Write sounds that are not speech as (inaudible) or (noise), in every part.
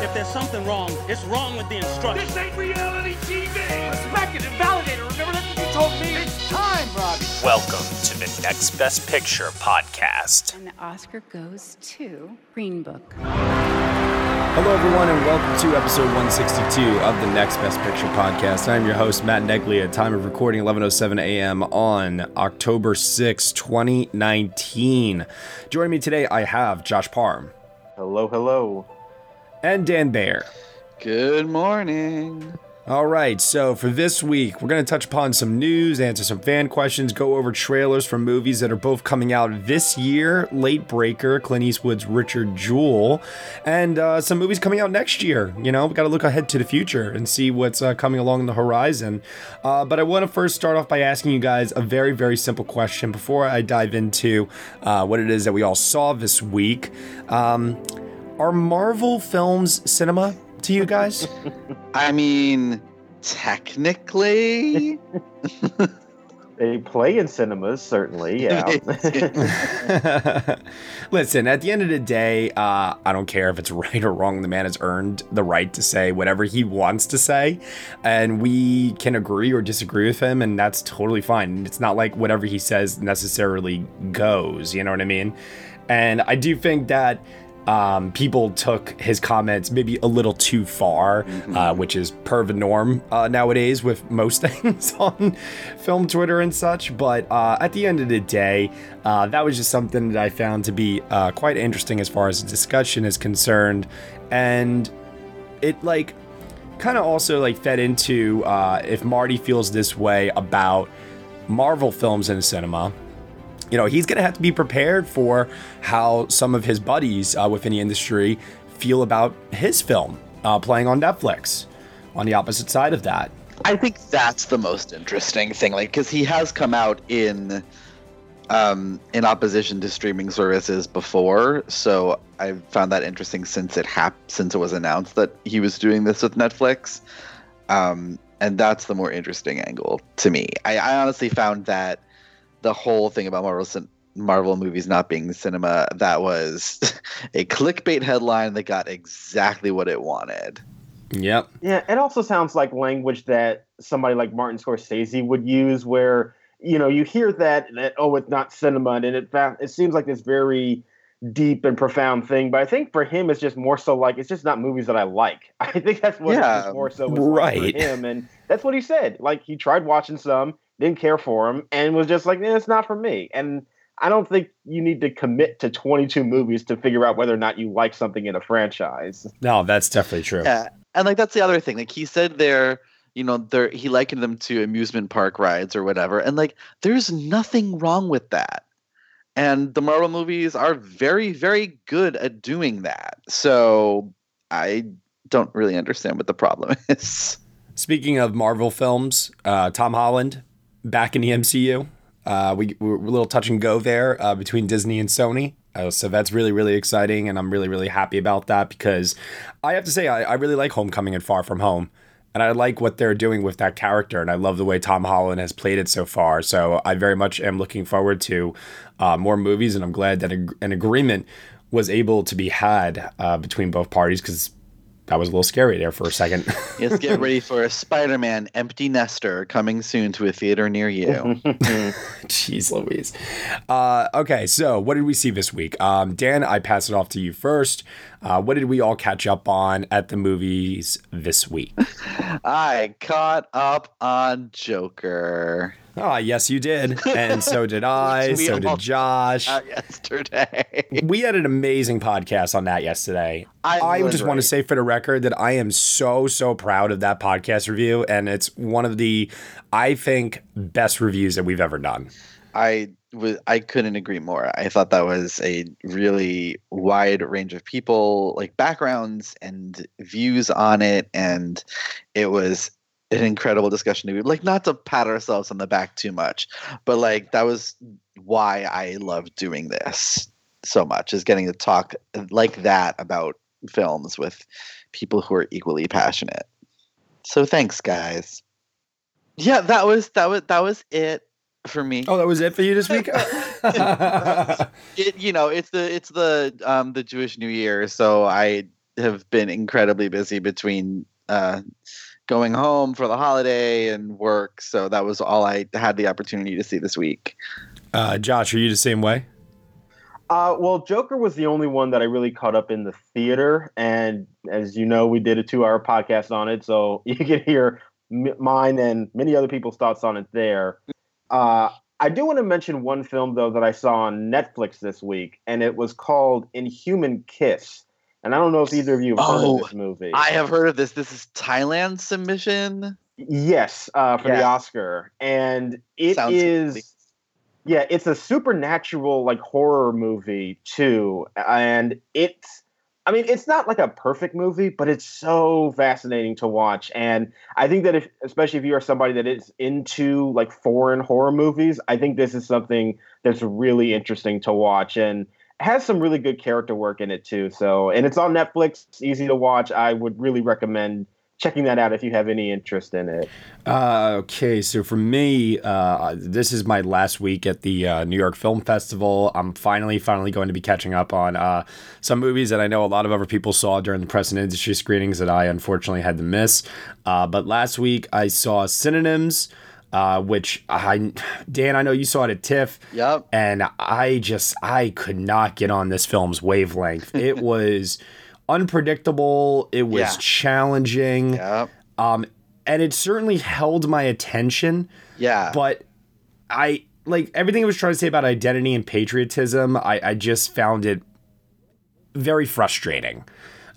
If there's something wrong, it's wrong with the instruction. This ain't reality TV! Respect it and validate it. Remember that's what you told me? It's time, Robbie. Welcome to the Next Best Picture podcast. And the Oscar goes to Green Book. Hello, everyone, and welcome to episode 162 of the Next Best Picture podcast. I'm your host, Matt Neglia. At time of recording 11:07 a.m. on October 6, 2019. Joining me today, I have Josh Parham. Hello, hello. And Dan Bayer. Good morning. All right, so for this week, we're going to touch upon some news, answer some fan questions, go over trailers for movies that are both coming out this year Late Breaker, Clint Eastwood's Richard Jewell, and uh, some movies coming out next year. You know, we got to look ahead to the future and see what's uh, coming along the horizon. Uh, but I want to first start off by asking you guys a very, very simple question before I dive into uh, what it is that we all saw this week. Um, are Marvel films cinema to you guys? (laughs) I mean, technically, (laughs) They play in cinemas, certainly, yeah. (laughs) Listen, at the end of the day, uh, I don't care if it's right or wrong. The man has earned the right to say whatever he wants to say, and we can agree or disagree with him, and that's totally fine. It's not like whatever he says necessarily goes. You know what I mean? And I do think that um, people took his comments maybe a little too far, uh, which is per the norm uh, nowadays with most (laughs) things on film Twitter and such. But uh, at the end of the day, uh, that was just something that I found to be uh, quite interesting as far as the discussion is concerned. And it like kind of also like fed into uh, if Marty feels this way about Marvel films in cinema you know, he's going to have to be prepared for how some of his buddies uh, within the industry feel about his film uh, playing on Netflix on the opposite side of that. I think that's the most interesting thing. Like, because he has come out in, um, in opposition to streaming services before, so I found that interesting since it hap- since it was announced that he was doing this with Netflix, um, and that's the more interesting angle to me. I, I honestly found that the whole thing about Marvel cin- Marvel movies not being cinema that was (laughs) a clickbait headline that got exactly what it wanted. Yep. yeah, it also sounds like language that somebody like Martin Scorsese would use, where you know you hear that that oh it's not cinema, and it it seems like this very deep and profound thing. But I think for him, it's just more so like it's just not movies that I like. (laughs) I think that's what Yeah, it's more so was like right. for him, and that's what he said. Like he tried watching some, didn't care for him, and was just like, eh, it's not for me. And I don't think you need to commit to 22 movies to figure out whether or not you like something in a franchise. No, that's definitely true. Yeah, and like that's the other thing. Like he said there, you know, there he likened them to amusement park rides or whatever, and like there's nothing wrong with that. And the Marvel movies are very, very good at doing that. So I don't really understand what the problem (laughs) is. Speaking of Marvel films, uh, Tom Holland back in the MCU. Uh, we, we're a little touch and go there uh, between Disney and Sony. Uh, so that's really, really exciting. And I'm really, really happy about that because I have to say, I, I really like Homecoming and Far From Home. And I like what they're doing with that character. And I love the way Tom Holland has played it so far. So I very much am looking forward to uh, more movies. And I'm glad that a, an agreement was able to be had uh, between both parties because that was a little scary there for a second. (laughs) yes, get ready for a Spider-Man Empty Nester coming soon to a theater near you. (laughs) Jeez Louise. Uh, okay, so what did we see this week? Um, Dan, I pass it off to you first. Uh, what did we all catch up on at the movies this week? (laughs) I caught up on Joker. Ah, yes, you did. And so did (laughs) I. So did (laughs) Josh. Yesterday. We had an amazing podcast on that yesterday. I I just want to say for the record that I am so, so proud of that podcast review. And it's one of the, I think, best reviews that we've ever done. I was I couldn't agree more. I thought that was a really wide range of people, like backgrounds and views on it, and it was an incredible discussion to be like not to pat ourselves on the back too much, but like that was why I love doing this so much is getting to talk like that about films with people who are equally passionate. So thanks guys. Yeah, that was that was that was it for me. Oh, that was it for you this week. (laughs) (laughs) it you know it's the it's the um the Jewish New Year, so I have been incredibly busy between uh going home for the holiday and work. So that was all I had the opportunity to see this week. Uh, Josh, are you the same way? Uh, well, Joker was the only one that I really caught up in the theater, and as you know, we did a two-hour podcast on it, so (laughs) you can hear m- mine and many other people's thoughts on it there. Uh, I do want to mention one film though that I saw on Netflix this week, and it was called Inhuman Kiss. And I don't know if either of you have heard Oh, of this movie. I have heard of this. This is Thailand submission. Yes, uh, for the Oscar, and it is. Sounds complete. Yeah, it's a supernatural like horror movie too, and it's. I mean, it's not like a perfect movie, but it's so fascinating to watch. And I think that if, especially if you are somebody that is into like foreign horror movies, I think this is something that's really interesting to watch and has some really good character work in it too. So, and it's on Netflix, easy to watch. I would really recommend checking that out if you have any interest in it. Uh, okay, so for me, uh, this is my last week at the uh, New York Film Festival. I'm finally, finally going to be catching up on uh, some movies that I know a lot of other people saw during the press and industry screenings that I unfortunately had to miss. Uh, but last week I saw Synonyms. Uh, which I, Dan, I know you saw it at TIFF. Yep. And I just, I could not get on this film's wavelength. It (laughs) was unpredictable. It was Yeah. challenging. Yep. Um, and it certainly held my attention. Yeah. But I like everything it was trying to say about identity and patriotism. I, I just found it very frustrating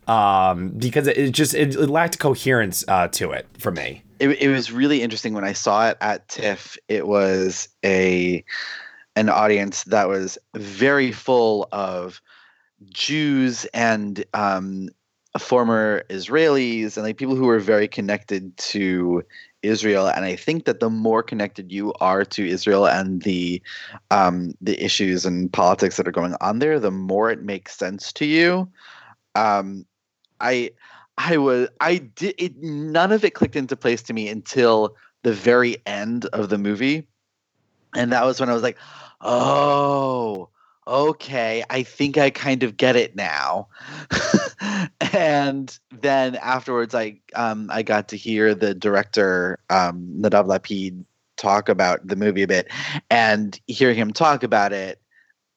um, because it, it just it, it lacked coherence uh, to it for me. It, it was really interesting when I saw it at TIFF. It was a an audience that was very full of Jews and um, former Israelis and like people who were very connected to Israel. And I think that the more connected you are to Israel and the um, the issues and politics that are going on there, the more it makes sense to you. Um, I I was I did it none of it clicked into place to me until the very end of the movie. And that was when I was like, "Oh, okay, I think I kind of get it now." (laughs) and then afterwards I um I got to hear the director um Nadav Lapid talk about the movie a bit and hearing him talk about it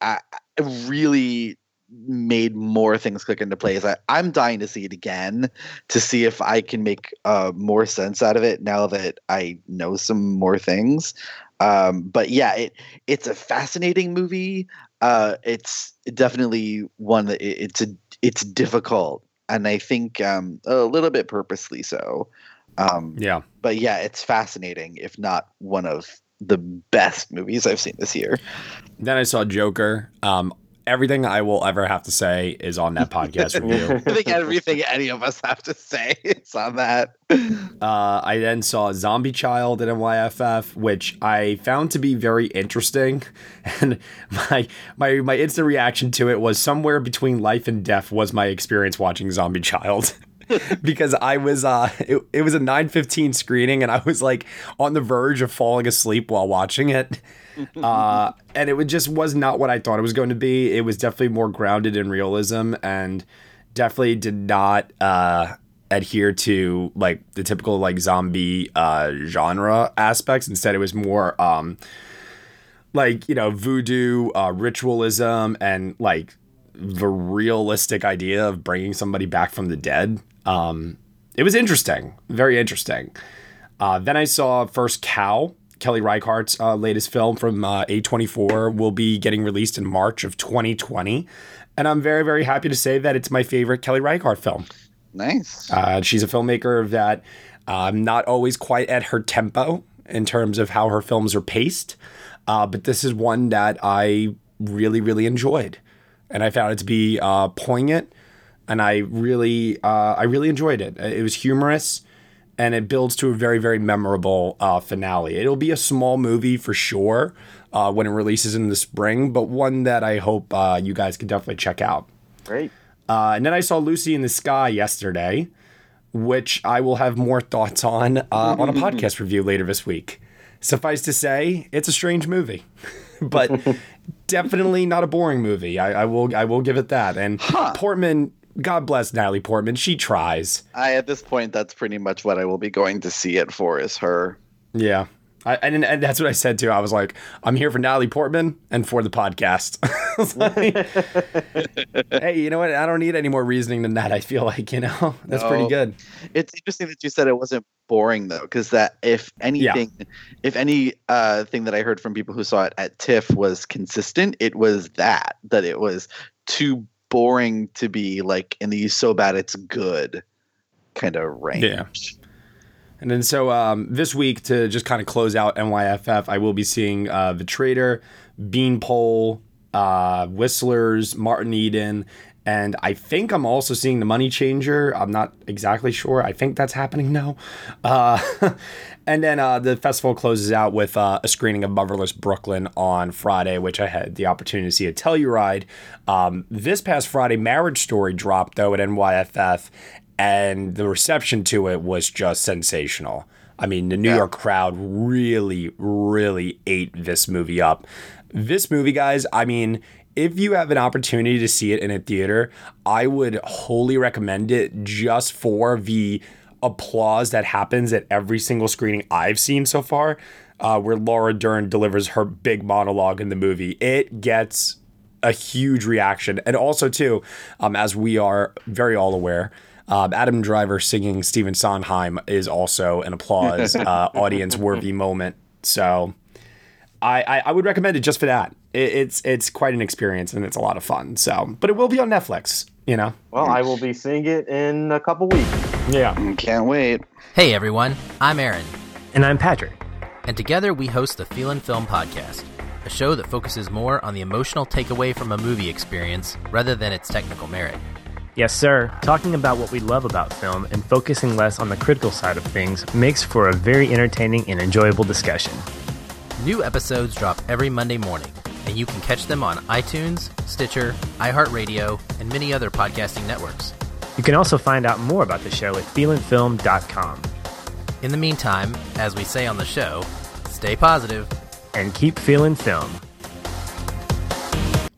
I, I really made more things click into place. I, I'm dying to see it again to see if I can make uh, more sense out of it now that I know some more things. Um, but yeah, it it's a fascinating movie. Uh, it's definitely one that it, it's a it's difficult, and I think um, a little bit purposely so. Um, Yeah. but yeah, it's fascinating, if not one of the best movies I've seen this year. Then I saw Joker. Um, everything I will ever have to say is on that podcast review. (laughs) I think everything any of us have to say is on that. Uh, I then saw Zombie Child at NYFF, which I found to be very interesting, (laughs) and my my my instant reaction to it was somewhere between life and death was my experience watching Zombie Child. (laughs) because I was uh it, it was a 9:15 screening and I was like on the verge of falling asleep while watching it. Uh and it just was not what I thought it was going to be. It was definitely more grounded in realism and definitely did not uh adhere to like the typical like zombie uh genre aspects. Instead it was more um like you know voodoo uh ritualism and like the realistic idea of bringing somebody back from the dead. Um it was interesting very interesting. Uh then i saw first cow kelly reichardt's uh, latest film from uh, a24 will be getting released in march of 2020 and i'm very very happy to say that it's my favorite kelly reichardt film Nice. uh, she's a filmmaker that um, not always quite at her tempo in terms of how her films are paced. uh, but this is one that I really, really enjoyed, and I found it to be uh, poignant, and I really, uh, I really enjoyed it. It was humorous, and it builds to a very, very memorable uh, finale. It'll be a small movie for sure uh, when it releases in the spring, but one that I hope uh, you guys can definitely check out. Great. Uh, and then I saw Lucy in the Sky yesterday, which I will have more thoughts on uh, on a podcast review later this week. Suffice to say, it's a strange movie, (laughs) but (laughs) definitely not a boring movie. I, I will I will give it that. And huh. Portman, God bless Natalie Portman, she tries. I at this point, that's pretty much what I will be going to see it for is her. Yeah. I, and, and that's what I said too. I was like, I'm here for Natalie Portman and for the podcast. (laughs) like, (laughs) hey, you know what? I don't need any more reasoning than that. I feel like you know (laughs) that's no. pretty good. It's interesting that you said it wasn't boring though, because that if anything, yeah. if any uh, thing that I heard from people who saw it at TIFF was consistent, it was that that it was too boring to be like in the so bad it's good kind of range. Yeah. And then so um, this week to just kind of close out NYFF, I will be seeing uh, The Traitor, Beanpole, uh, Whistlers, Martin Eden, and I think I'm also seeing The Money Changer. I'm not exactly sure. I think that's happening now. Uh, (laughs) and then uh, the festival closes out with uh, a screening of Motherless Brooklyn on Friday, which I had the opportunity to see at Telluride. Um, this past Friday, Marriage Story dropped though at NYFF, and the reception to it was just sensational. I mean, the New yeah. York crowd really, really ate this movie up. This movie, guys, I mean, if you have an opportunity to see it in a theater, I would wholly recommend it just for the applause that happens at every single screening I've seen so far, uh, where Laura Dern delivers her big monologue in the movie. It gets a huge reaction. And also, too, um, as we are very all aware, um, Adam Driver singing Stephen Sondheim is also an applause (laughs) uh, audience worthy moment. So I, I, I, would recommend it just for that. It, it's it's quite an experience and it's a lot of fun. So, but it will be on Netflix. You know. Well, I will be seeing it in a couple weeks. Yeah, can't wait. Hey everyone, I'm Aaron, and I'm Patrick, and together we host the Feelin' Film podcast, a show that focuses more on the emotional takeaway from a movie experience rather than its technical merit. Yes, sir. Talking about what we love about film and focusing less on the critical side of things makes for a very entertaining and enjoyable discussion. New episodes drop every Monday morning, and you can catch them on iTunes, Stitcher, iHeartRadio, and many other podcasting networks. You can also find out more about the show at feelinfilm.com. In the meantime, as we say on the show, stay positive and keep feeling film.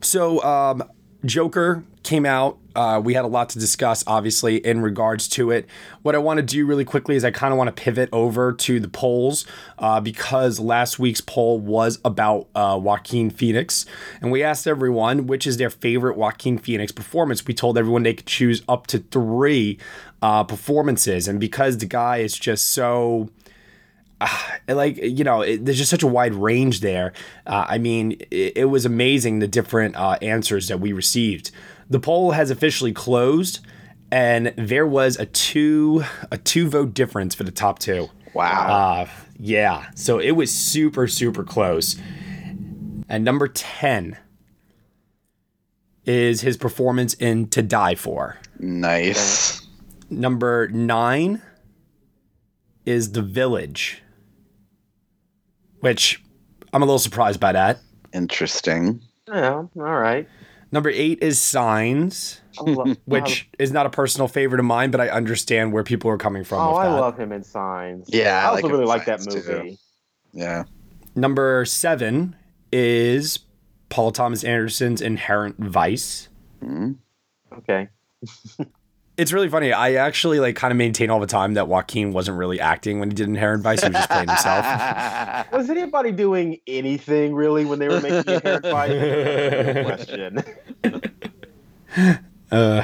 So, um, Joker came out. Uh, we had a lot to discuss, obviously, in regards to it. What I want to do really quickly is I kind of want to pivot over to the polls uh, because last week's poll was about uh, Joaquin Phoenix. And we asked everyone which is their favorite Joaquin Phoenix performance. We told everyone they could choose up to three uh, performances. And because the guy is just so (sighs) like you know it, there's just such a wide range there. Uh, i mean it, it, was amazing the different uh, answers that we received. The poll has officially closed and there was a two a two vote difference for the top two. Wow. Uh, yeah. So it was super super close. And number 10 is his performance in to die for. Nice. Number 9 is the village which I'm a little surprised by that. Interesting. Yeah, all right. Number eight is Signs, (laughs) which is not a personal favorite of mine, but I understand where people are coming from. Oh, I that. love him in Signs. Yeah, I also like really like that movie. Too. Yeah. Number seven is Paul Thomas Anderson's Inherent Vice. Mm-hmm. Okay. (laughs) It's really funny. I actually like kind of maintain all the time that Joaquin wasn't really acting when he did Inherent Vice. He was just playing himself. (laughs) was anybody doing anything really when they were making Inherent Vice? question. (laughs) uh,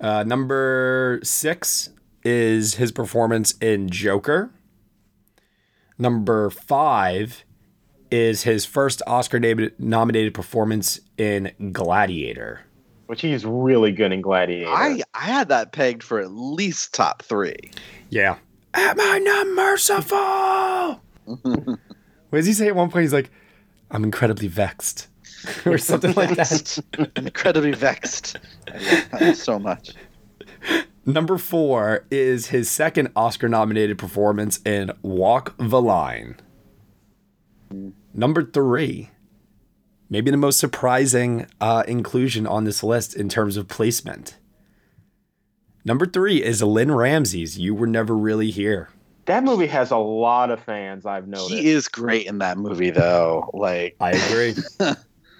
uh, number six is his performance in Joker. Number five is his first Oscar nominated performance in Gladiator which he's really good in Gladiator. I I had that pegged for at least top three. Yeah. Am I not merciful? (laughs) What does he say at one point? He's like, "I'm incredibly vexed," (laughs) or something like that. (laughs) incredibly vexed. I love so much. Number four is his second Oscar nominated performance in Walk the Line. Hmm. Number three, maybe the most surprising uh, inclusion on this list in terms of placement. Number three is Lynne Ramsay's You Were Never Really Here. That movie has a lot of fans, I've noticed. He is great in that movie, though. Like, I agree. (laughs)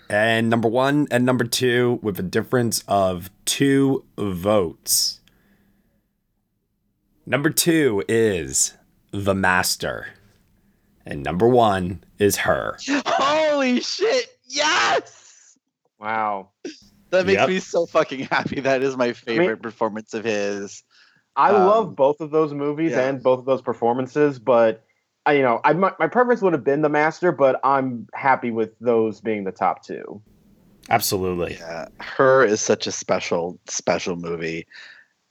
and number one and number two, with a difference of two votes. Number two is The Master. And number one is her. (laughs) Holy shit! Yes! Wow. That makes Yep. me so fucking happy. That is my favorite performance of his. I Um, love both of those movies yeah. and both of those performances, but I, you know, I my, my preference would have been The Master, but I'm happy with those being the top two. Absolutely. Yeah, her is such a special, special movie.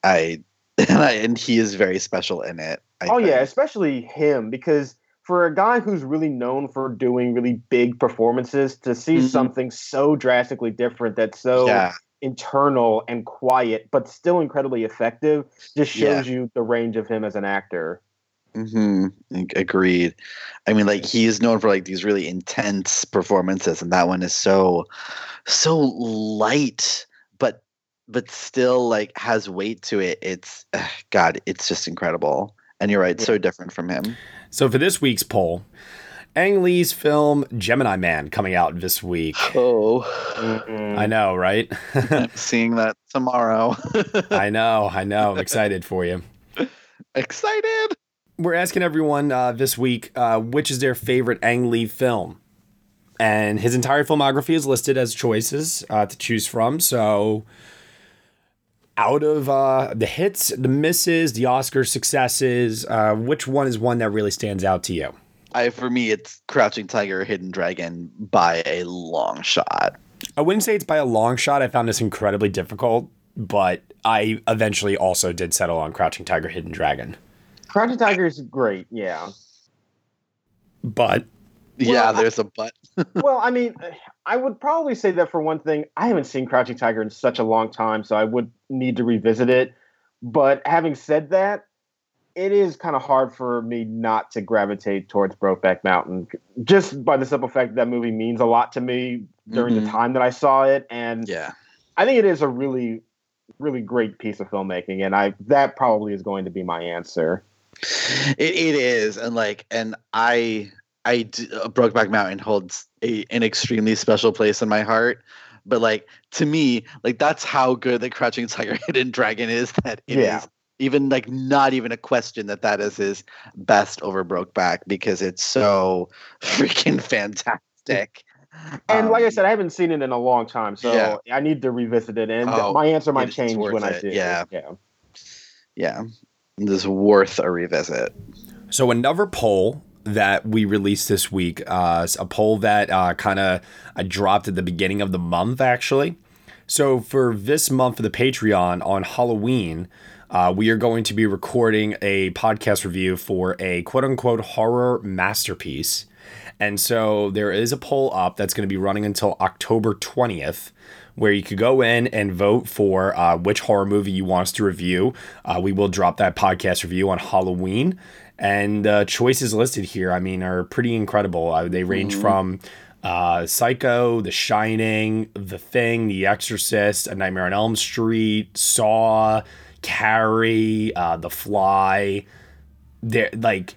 I (laughs) and I and he is very special in it. I oh yeah, especially him because for a guy who's really known for doing really big performances, to see Mhm. something so drastically different that's so Yeah. internal and quiet, but still incredibly effective, just Yeah. shows you the range of him as an actor. hmm Agreed. I mean, like he is known for like these really intense performances, and that one is so, so light, but but still like has weight to it. It's God, it's just incredible. And you're right, so different from him. So for this week's poll, Ang Lee's film Gemini Man coming out this week. Oh, I know, right? (laughs) Seeing that tomorrow. (laughs) I know, I know. I'm excited for you. Excited. We're asking everyone uh, this week uh, which is their favorite Ang Lee film. And his entire filmography is listed as choices uh, to choose from. So, out of uh, the hits, the misses, the Oscar successes, uh, which one is one that really stands out to you? I for me, it's Crouching Tiger, Hidden Dragon by a long shot. I wouldn't say it's by a long shot. I found this incredibly difficult, but I eventually also did settle on Crouching Tiger, Hidden Dragon. Crouching Tiger is great, yeah. But yeah, I- there's a but. (laughs) well, I mean, I would probably say that for one thing, I haven't seen Crouching Tiger in such a long time, so I would need to revisit it. But having said that, it is kind of hard for me not to gravitate towards Brokeback Mountain, just by the simple fact that, that movie means a lot to me during the Mhm. time that I saw it, and Yeah. I think it is a really, really great piece of filmmaking, and I that probably is going to be my answer. It, it is, and like, and I, I, d- uh, Brokeback Mountain holds a, an extremely special place in my heart. But like to me, like that's how good the Crouching Tiger, (laughs) Hidden Dragon is. That it is Yeah. even like not even a question that that is his best over Brokeback because it's so (laughs) freaking fantastic. And like I Um, said, I haven't seen it in a long time, so Yeah. I need to revisit it. And Oh, my answer might change worth when I it, do. yeah. yeah. yeah, this is worth a revisit. So another poll that we released this week, uh, a poll that uh, kind of I dropped at the beginning of the month, actually. So for this month for the Patreon on Halloween, uh, we are going to be recording a podcast review for a quote unquote horror masterpiece. And so there is a poll up that's going to be running until October 20th, where you could go in and vote for uh, which horror movie you want us to review. Uh, we will drop that podcast review on Halloween. And the choices listed here, I mean, are pretty incredible. Uh, they range Mhm. from uh, Psycho, The Shining, The Thing, The Exorcist, A Nightmare on Elm Street, Saw, Carrie, uh, The Fly. They're like,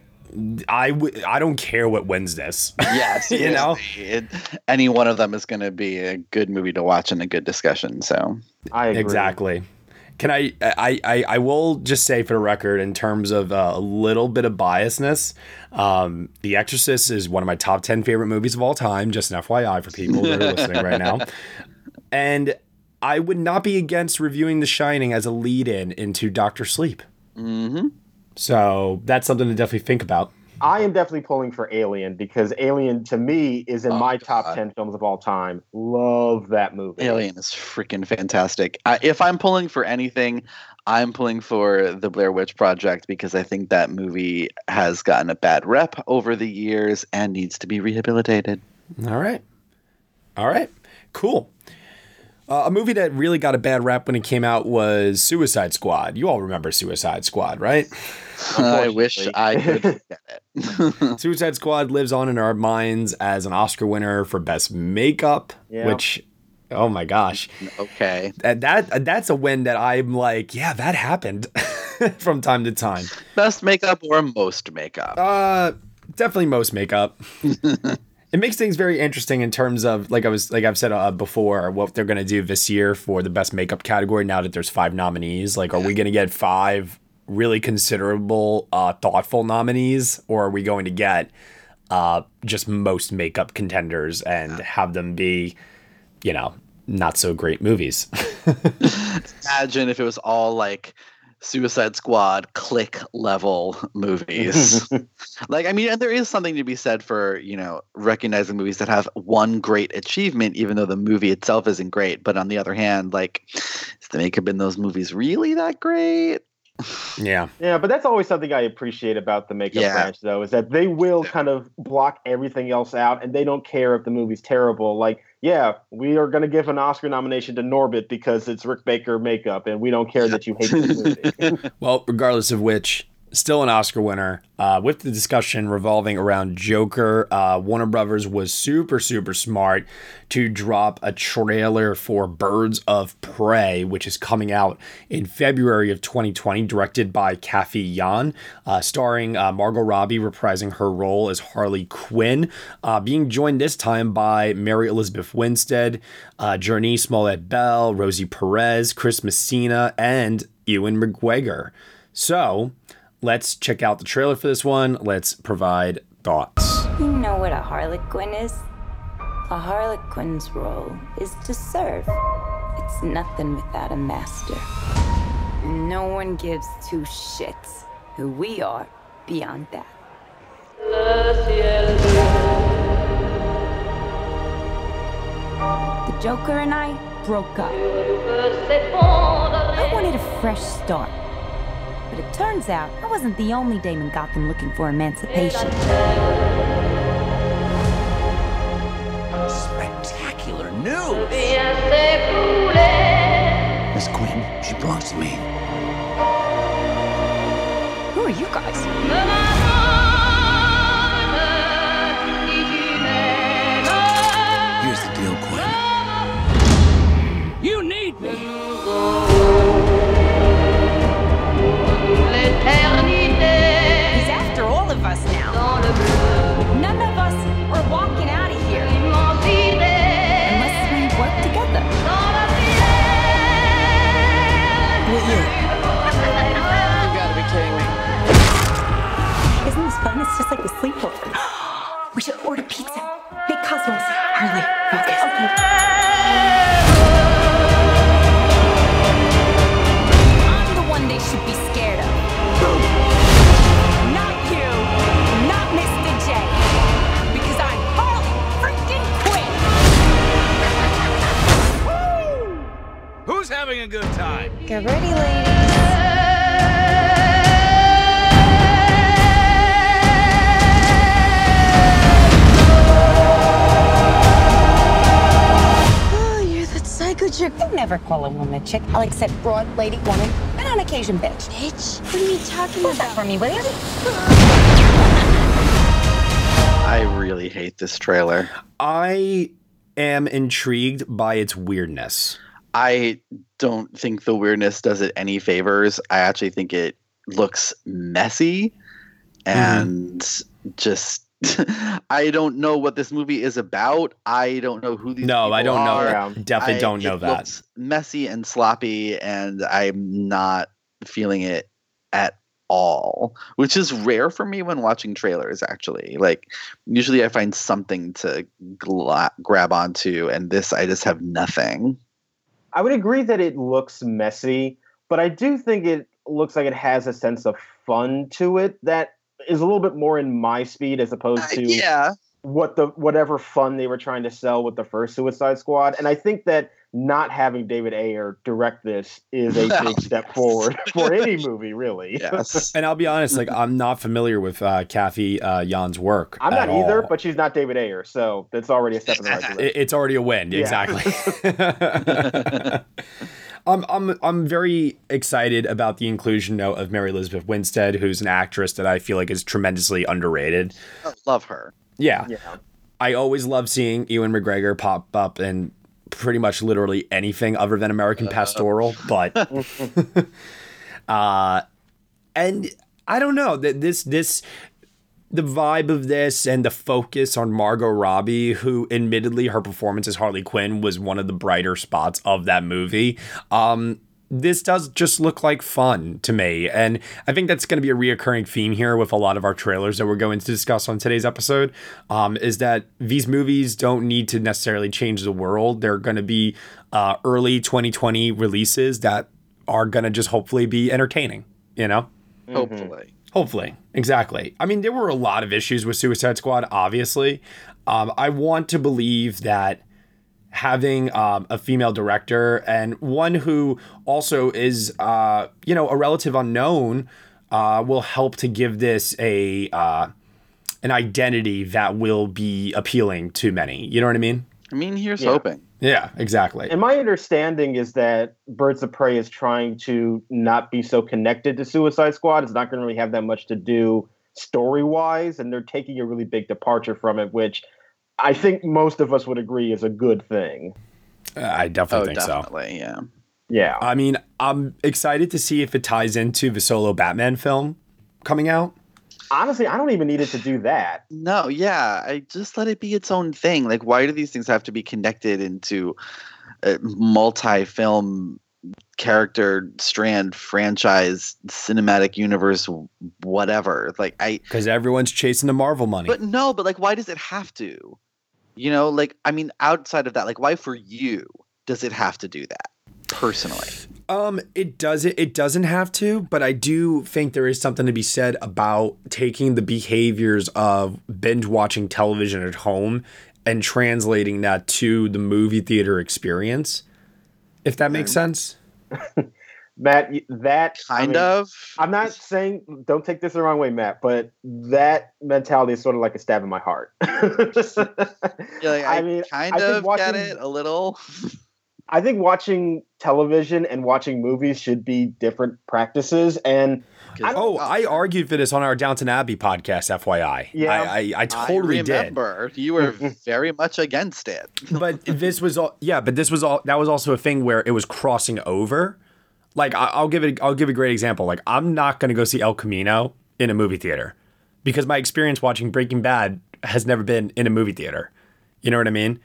I w- I don't care what wins this. (laughs) Yes, You know? it, any one of them is going to be a good movie to watch and a good discussion. So I agree. Exactly. Can I, I, I, I will just say for the record, in terms of uh, a little bit of biasness, um, The Exorcist is one of my top 10 favorite movies of all time. Just an FYI for people that are (laughs) listening right now. And I would not be against reviewing The Shining as a lead in into Doctor Sleep. Mm-hmm. So that's something to definitely think about. I am definitely pulling for Alien because Alien to me is in Oh, my top God. 10 films of all time. Love that movie. Alien is freaking fantastic. I, if I'm pulling for anything, I'm pulling for the Blair Witch Project because I think that movie has gotten a bad rep over the years and needs to be rehabilitated. All right. All right. Cool. Uh, a movie that really got a bad rap when it came out was Suicide Squad. You all remember Suicide Squad, right? I wish I could get it. (laughs) Suicide Squad lives on in our minds as an Oscar winner for Best Makeup, Yeah. which, oh my gosh, Okay. that, that that's a win that I'm like, yeah, that happened (laughs) from time to time. Best makeup or most makeup? Uh, definitely most makeup. (laughs) it makes things very interesting in terms of like I was like I've said uh, before what they're gonna do this year for the best makeup category. Now that there's five nominees, like are we gonna get five really considerable, uh, thoughtful nominees, or are we going to get uh just most makeup contenders and have them be, you know, not so great movies? (laughs) Imagine if it was all like Suicide Squad click level (laughs) movies. (laughs) like, I mean, and there is something to be said for, you know, recognizing movies that have one great achievement, even though the movie itself isn't great. But on the other hand, like, is the makeup in those movies really that great? (sighs) yeah. Yeah, but that's always something I appreciate about the makeup Yeah. branch, though, is that they will kind of block everything else out, and they don't care if the movie's terrible. Like, yeah, we are going to give an Oscar nomination to Norbit because it's Rick Baker makeup, and we don't care that you hate this movie. (laughs) Well, regardless of which, still an Oscar winner. Uh, with the discussion revolving around Joker, uh, Warner Brothers was super, super smart to drop a trailer for Birds of Prey, which is coming out in February of 2020, directed by Cathy Yan, uh, starring uh, Margot Robbie reprising her role as Harley Quinn, uh, being joined this time by Mary Elizabeth Winstead, uh, Jurnee Smollett Bell, Rosie Perez, Chris Messina, and Ewan McGregor. So, let's check out the trailer for this one. Let's provide thoughts. You know what a harlequin is? A harlequin's role is to serve. It's nothing without a master. No one gives two shits who we are beyond that. The Joker and I broke up. I wanted a fresh start. But it turns out I wasn't the only dame in Gotham looking for emancipation. Spectacular news! Miss Quinn, she belongs to me. Who are you guys? Fun? It's just like a sleepover. (gasps) We should order pizza. Big Cosmos. Harley, focus. I'm the one they should be scared of. Not you. Not Mr. J. Because I'm Harley freaking Quinn. Who's having a good time? Get ready, ladies. That psycho chick. I never call a woman a chick. I'll accept broad, lady, woman, and on occasion, bitch. Bitch, what are you talking Hold about? for me, will you? I really hate this trailer. I am intrigued by its weirdness. I don't think the weirdness does it any favors. I actually think it looks messy mm-hmm. and just (laughs) I don't know what this movie is about. I don't know who these No, I don't know. are. that. Definitely I- don't know it that. looks messy and sloppy and I'm not feeling it at all, which is rare for me when watching trailers actually. Like usually I find something to gla- grab onto and this I just have nothing. I would agree that it looks messy, but I do think it looks like it has a sense of fun to it that is a little bit more in my speed as opposed Uh, to yeah. what the whatever fun they were trying to sell with the first Suicide Squad. And I think that not having David Ayer direct this is a (laughs) big step forward (laughs) for any (laughs) movie, really. Yes. and I'll be honest, like I'm not familiar with uh, Cathy uh, Yan's work. I'm not either, all. but she's not David Ayer, so that's already a step in the right direction. It's already a win, yeah. exactly. I'm I'm I'm very excited about the inclusion note of Mary Elizabeth Winstead, who's an actress that I feel like is tremendously underrated. Oh, love her. Yeah. yeah. I always love seeing Ewan McGregor pop up in pretty much literally anything other than American uh, Pastoral, but (laughs) (laughs) uh and I don't know that this this the vibe of this and the focus on Margot Robbie, who admittedly her performance as Harley Quinn was one of the brighter spots of that movie. Um, this does just look like fun to me. And I think that's going to be a reoccurring theme here with a lot of our trailers that we're going to discuss on today's episode. Um, is that these movies don't need to necessarily change the world. They're going to be uh, early 2020 releases that are going to just hopefully be entertaining, you know? Hopefully. Hopefully. Exactly. I mean, there were a lot of issues with Suicide Squad, obviously. Um, I want to believe that having um, a female director and one who also is, uh, you know, a relative unknown uh, will help to give this a uh, an identity that will be appealing to many. You know what I mean? I mean, here's yeah. hoping. Yeah, exactly. And my understanding is that Birds of Prey is trying to not be so connected to Suicide Squad. It's not going to really have that much to do story wise, and they're taking a really big departure from it, which I think most of us would agree is a good thing. Uh, I definitely oh, think definitely, so. Yeah. Yeah. I mean, I'm excited to see if it ties into the solo Batman film coming out. Honestly, I don't even need it to do that. (sighs) No, yeah. I just let it be its own thing. Like, why do these things have to be connected into a multi film character strand franchise cinematic universe whatever like i because everyone's chasing the marvel money but no but like why does it have to you know like i mean outside of that like why for you does it have to do that personally um it doesn't it doesn't have to but i do think there is something to be said about taking the behaviors of binge watching television at home and translating that to the movie theater experience if that makes sense. (laughs) Matt, that kind I mean, of. I'm not saying don't take this the wrong way, Matt, but that mentality is sort of like a stab in my heart. (laughs) yeah, like, I, I, mean, kind I of watching, get it a little. (laughs) I think watching television and watching movies should be different practices, and I oh, I argued for this on our Downton Abbey podcast. FYI, yeah, I, I, I totally I remember. did. You were very much against it. (laughs) but this was all, yeah. But this was all. That was also a thing where it was crossing over. Like I, will give it. I'll give a great example. Like I'm not going to go see El Camino in a movie theater because my experience watching Breaking Bad has never been in a movie theater. You know what I mean?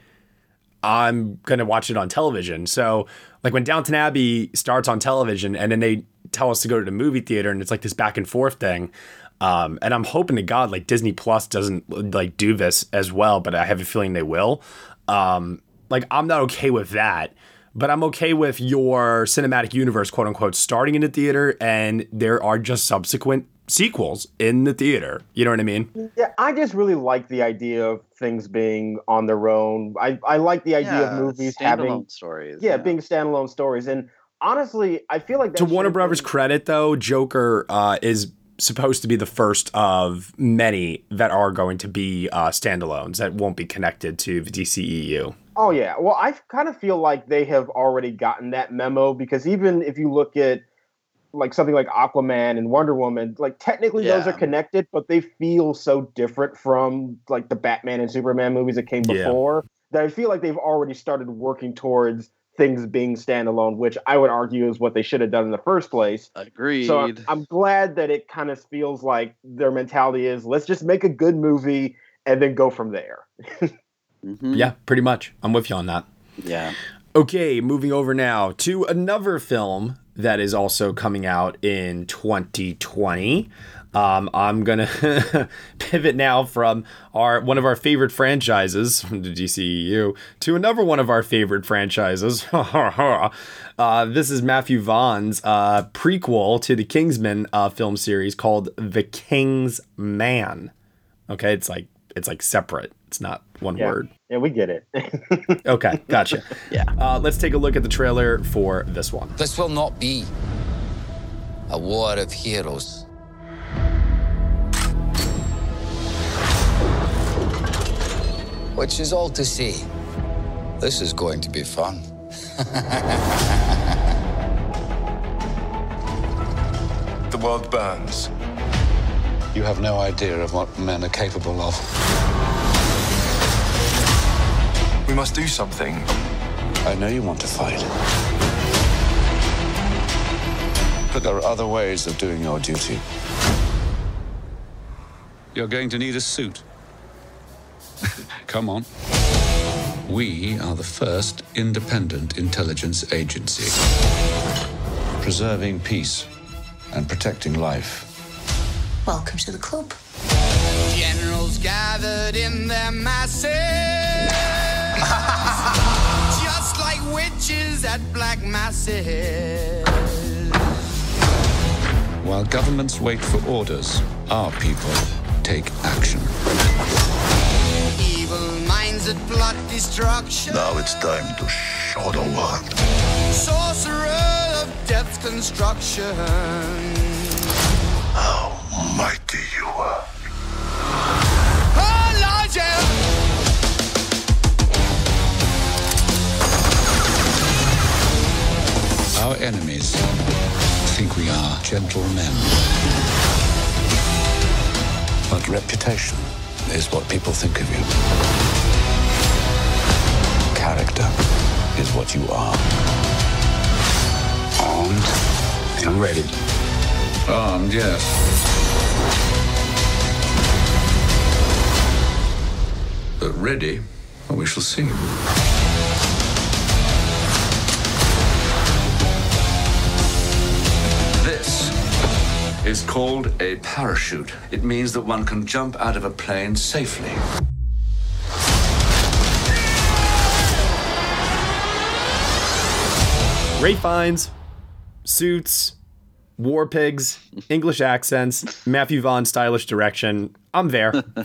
I'm going to watch it on television. So, like when Downton Abbey starts on television and then they tell us to go to the movie theater and it's like this back and forth thing. Um, and I'm hoping to God like Disney Plus doesn't like do this as well, but I have a feeling they will. Um, like I'm not okay with that, but I'm okay with your cinematic universe, quote unquote, starting in the theater and there are just subsequent sequels in the theater. You know what I mean? Yeah, I just really like the idea of things being on their own. I, I like the idea yeah, of movies having stories. Yeah, yeah, being standalone stories. And honestly, I feel like to Warner Brothers' been... credit, though, Joker uh, is supposed to be the first of many that are going to be uh, standalones that won't be connected to the DCEU. Oh yeah, well, I kind of feel like they have already gotten that memo because even if you look at like something like Aquaman and Wonder Woman, like technically yeah. those are connected, but they feel so different from like the Batman and Superman movies that came before yeah. that I feel like they've already started working towards things being standalone, which I would argue is what they should have done in the first place. Agreed. So I'm, I'm glad that it kind of feels like their mentality is let's just make a good movie and then go from there. (laughs) mm-hmm. Yeah, pretty much. I'm with you on that. Yeah. Okay, moving over now to another film that is also coming out in 2020. Um, I'm gonna (laughs) pivot now from our one of our favorite franchises from the DCEU to another one of our favorite franchises. (laughs) uh, this is Matthew Vaughn's uh, prequel to the Kingsman uh, film series called The King's Man. Okay, it's like it's like separate It's not one yeah. word. Yeah, we get it. (laughs) okay, gotcha. yeah. Uh, let's take a look at the trailer for this one. This will not be a war of heroes. Which is all to say, this is going to be fun. (laughs) the world burns. You have no idea of what men are capable of. We must do something. I know you want to fight. But there are other ways of doing your duty. You're going to need a suit. (laughs) Come on. We are the first independent intelligence agency, preserving peace and protecting life. Welcome to the club. Generals gathered in their masses, witches at black masses. While governments wait for orders, our people take action. Evil minds that plot destruction. Now it's time to show the world. Sorcerer of death's construction. How mighty you are. Our enemies think we are gentlemen. But reputation is what people think of you. Character is what you are. Armed and ready. Armed, yes. But ready, we shall see. Is called a parachute. It means that one can jump out of a plane safely. Ralph Fiennes suits, war pigs, English accents, Matthew Vaughn stylish direction. I'm there. (laughs)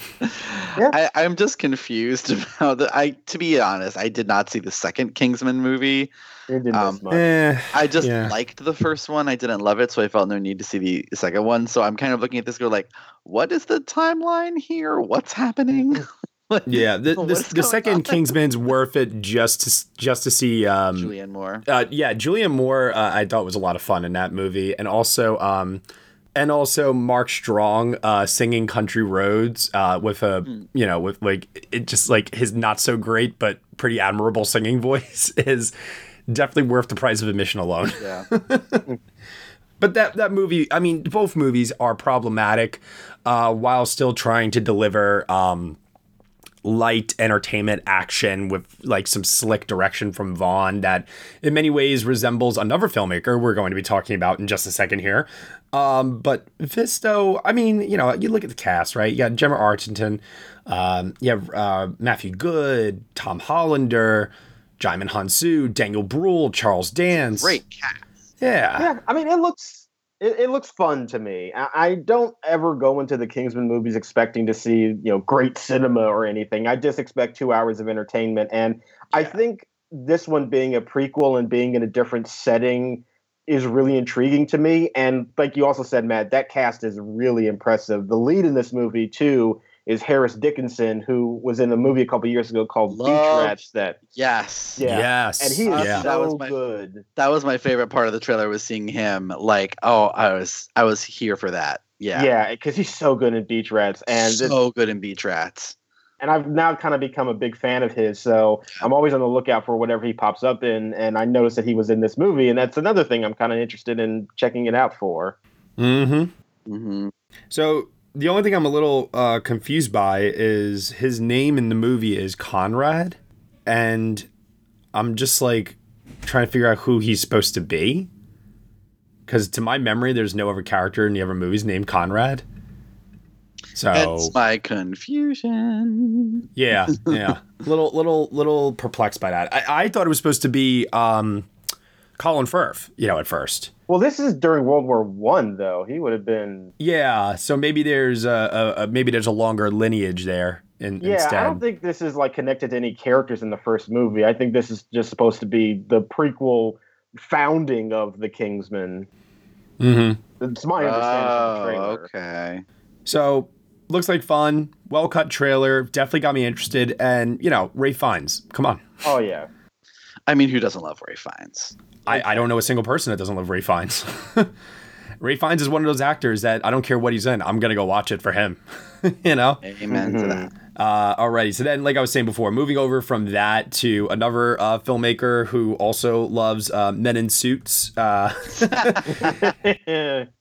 I, I'm just confused (laughs) about the. I to be honest, I did not see the second Kingsman movie. Um. Eh, I just yeah. liked the first one. I didn't love it, so I felt no need to see the second one. So I'm kind of looking at this go like, what is the timeline here? What's happening? (laughs) (laughs) Like, Yeah, the, the, the second on? Kingsman's worth it just to just to see um, Julianne Moore. Uh, yeah, Julianne Moore, uh, I thought was a lot of fun in that movie, and also, um, and also Mark Strong uh, singing "Country Roads" uh, with a, Hmm. you know, with like it just like his not so great but pretty admirable singing (laughs) voice is definitely worth the price of admission alone. Yeah. (laughs) But that that movie, I mean, both movies are problematic, uh, while still trying to deliver um, light entertainment action with like some slick direction from Vaughn that, in many ways, resembles another filmmaker we're going to be talking about in just a second here. Um, but Visto, I mean, you know, you look at the cast, right? You got Gemma Arterton, um, you have uh, Matthew Goode, Tom Hollander, Djimon Hounsou, Daniel Bruhl, Charles Dance. Great cast. Yeah. Yeah, I mean, it looks it, it looks fun to me. I, I don't ever go into the Kingsman movies expecting to see you know great cinema or anything. I just expect two hours of entertainment, and I think this one being a prequel and being in a different setting is really intriguing to me. And like you also said, Matt, that cast is really impressive. The lead in this movie too is Harris Dickinson, who was in a movie a couple years ago called Beach Rats. That Yes. yeah, Yes. and he is Yeah. so That was my- good. That was my favorite part of the trailer was seeing him like, oh, I was I was here for that. Yeah. Yeah, because he's so good in Beach Rats, and this- so good in Beach Rats. and I've now kind of become a big fan of his. So I'm always on the lookout for whatever he pops up in. And I noticed that he was in this movie, and that's another thing I'm kind of interested in checking it out for. Mm-hmm. Mm-hmm. So the only thing I'm a little uh, confused by is his name in the movie is Conrad, and I'm just like trying to figure out who he's supposed to be. Because to my memory, there's no other character in the other movies named Conrad. So That's my confusion. yeah, yeah, (laughs) little, little, little perplexed by that. I, I thought it was supposed to be um, Colin Firth, you know, at first. Well, this is during World War One, though. He would have been. Yeah, so maybe there's a, a, a maybe there's a longer lineage there. in, yeah, instead. I don't think this is like connected to any characters in the first movie. I think this is just supposed to be the prequel founding of the Kingsmen. Mm-hmm. It's my understanding of the Oh, okay. So looks like fun, well cut trailer. Definitely got me interested. And you know, Ralph Fiennes, come on. Oh yeah. I mean, who doesn't love Ralph Fiennes? I, I don't know a single person that doesn't love Ralph Fiennes. (laughs) Ralph Fiennes is one of those actors that I don't care what he's in, I'm gonna go watch it for him. (laughs) you know. Amen to that. Uh, alrighty, so then, like I was saying before, moving over from that to another uh, filmmaker who also loves uh, men in suits uh, (laughs)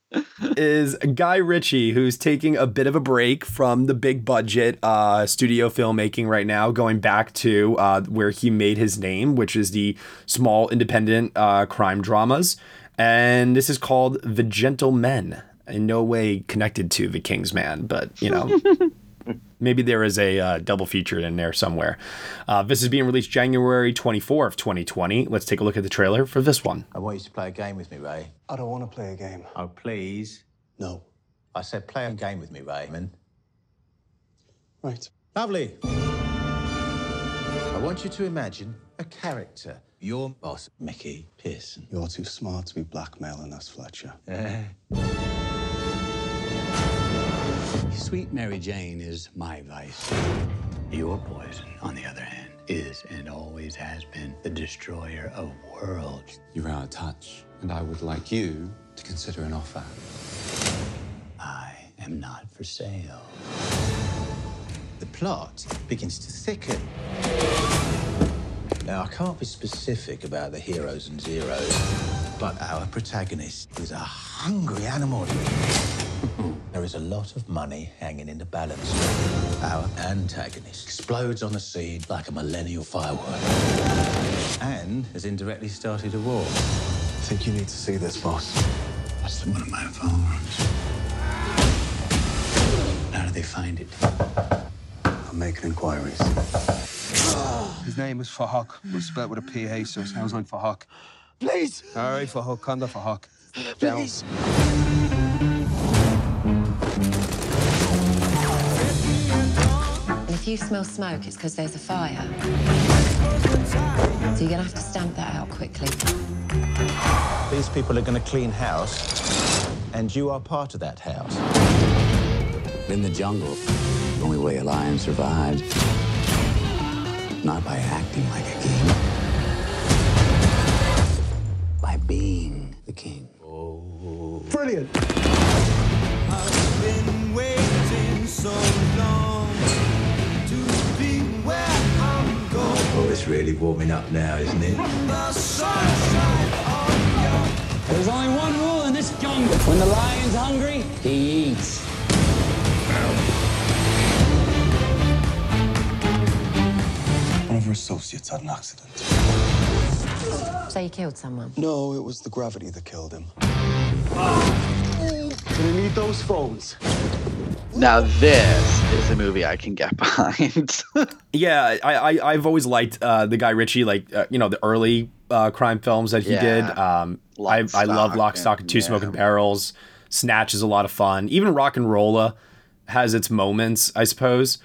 is Guy Ritchie, who's taking a bit of a break from the big budget uh, studio filmmaking right now, going back to uh, where he made his name, which is the small independent uh, crime dramas. And this is called The Gentlemen. In no way connected to The King's Man, but you know. (laughs) Maybe there is a uh, double feature in there somewhere. Uh, this is being released January 24th, 2020. Let's take a look at the trailer for this one. I want you to play a game with me, Ray. I don't want to play a game. Oh, please. No. I said play a game with me, Raymond. Right. Lovely. I want you to imagine a character. Your boss, Mickey Pearson. You're too smart to be blackmailing us, Fletcher. Sweet Mary Jane is my vice. Your poison, on the other hand, is and always has been the destroyer of worlds. You're out of touch, and I would like you to consider an offer. I am not for sale. The plot begins to thicken. Now, I can't be specific about the heroes and zeros, but our protagonist is a hungry animal. (laughs) there is a lot of money hanging in the balance. Our antagonist explodes on the scene like a millennial firework and has indirectly started a war. I think you need to see this, boss. That's the one of my firearms. How do they find it? I'm making inquiries. His name is Fahak, but spelled with a PH, so it sounds like Fahak. Please! All right, Fahak, Kanda Fahak. Please! And you smell smoke, it's because there's a fire. So you're gonna have to stamp that out quickly. These people are going to clean house, and you are part of that house. In the jungle, the only way a lion survives, not by acting like a king, by being the king. Brilliant! I've been waiting so really warming up now, isn't it? The sunshine on your There's only one rule in this jungle. When the lion's hungry, he eats. One of her associates had an accident. So you killed someone. No, it was the gravity that killed him. Gonna need those phones. Now this is a movie I can get (laughs) behind. Yeah, I, I I've always liked uh, the guy Ritchie, like uh, you know the early uh, crime films that he Yeah. did. Um, I I love Lock, Stock, and Two yeah. Smoking Barrels. Snatch is a lot of fun. Even RocknRolla has its moments, I suppose.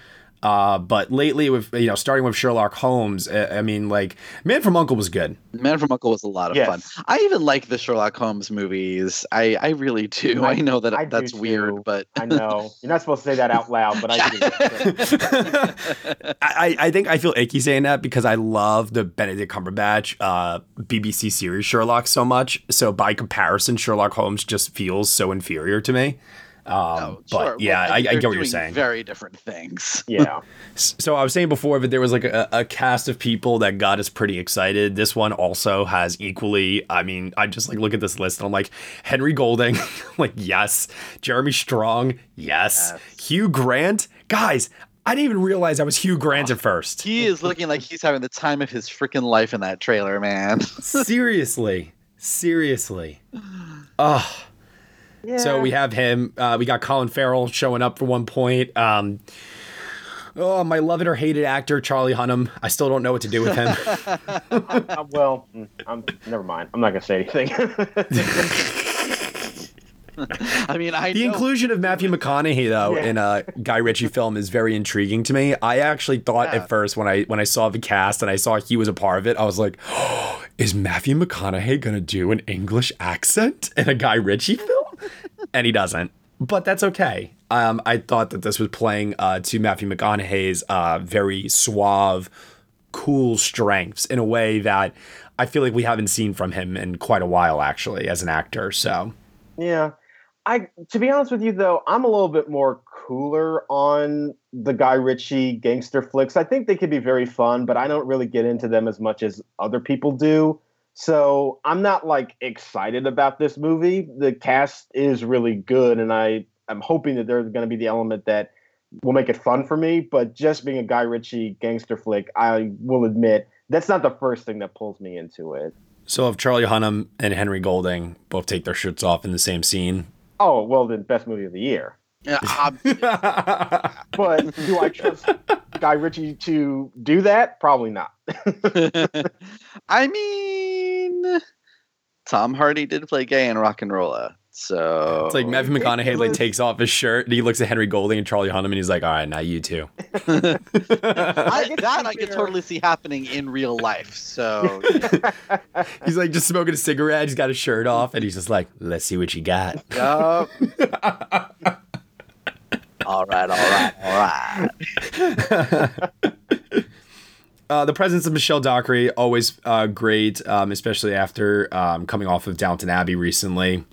Uh, but lately, with you know, starting with Sherlock Holmes, I, I mean, like Man from Uncle was good. Man from Uncle was a lot of Yes. fun. I even like the Sherlock Holmes movies. I, I really do. I, (laughs) I- know that I that's weird, too. but I know. You're not supposed to say that out loud, but I do. (laughs) I, I think I feel icky saying that because I love the Benedict Cumberbatch uh, BBC series Sherlock so much. So by comparison, Sherlock Holmes just feels so inferior to me. Um, but Sure, yeah, well, I, I they're get what you're saying. Very different things. (laughs) Yeah. So I was saying before, but there was like a, a cast of people that got us pretty excited. This one also has equally. I mean, I just like look at this list and I'm like, Henry Golding, (laughs) like yes, Jeremy Strong, yes, Hugh Grant, guys. I didn't even realize I was Hugh Grant at (sighs) first. He is looking like he's having the time of his freaking life in that trailer, man. (laughs) seriously, seriously. Oh. So we have him. Uh, we got Colin Farrell showing up for one point. Um, oh, my loved or hated actor Charlie Hunnam. I still don't know what to do with him. (laughs) (laughs) Uh, well, mm, I'm never mind. I'm not gonna say anything. (laughs) I mean, I the know- inclusion of Matthew McConaughey though Yeah. in a Guy Ritchie film is very intriguing to me. I actually thought Yeah. at first when I when I saw the cast and I saw he was a part of it, I was like, oh, (gasps) "Is Matthew McConaughey gonna do an English accent in a Guy Ritchie film?" And he doesn't, but that's okay. Um, I thought that this was playing uh, to Matthew McConaughey's uh, very suave, cool strengths in a way that I feel like we haven't seen from him in quite a while, actually, as an actor. So. Yeah. I to be honest with you though, I'm a little bit more cooler on the Guy Ritchie gangster flicks. I think they could be very fun, but I don't really get into them as much as other people do. So I'm not like excited about this movie. The cast is really good, and I I'm hoping that there's going to be the element that will make it fun for me. But just being a Guy Ritchie gangster flick, I will admit that's not the first thing that pulls me into it. So if Charlie Hunnam and Henry Golding both take their shirts off in the same scene, Oh well, then best movie of the year. Yeah, uh, (laughs) um, But do I trust Guy Ritchie to do that? Probably not. (laughs) I mean, Tom Hardy did play gay in RocknRolla, uh, so it's like Matthew McConaughey like takes off his shirt and he looks at Henry Golding and Charlie Hunnam and he's like, "All right, now you too." (laughs) I, that I could totally see happening in real life. So He's like just smoking a cigarette. He's got his shirt off and he's just like, "Let's see what you got." Yup. All right, all right, all right. (laughs) Uh, the presence of Michelle Dockery always uh, great, um, especially after um, coming off of Downton Abbey recently,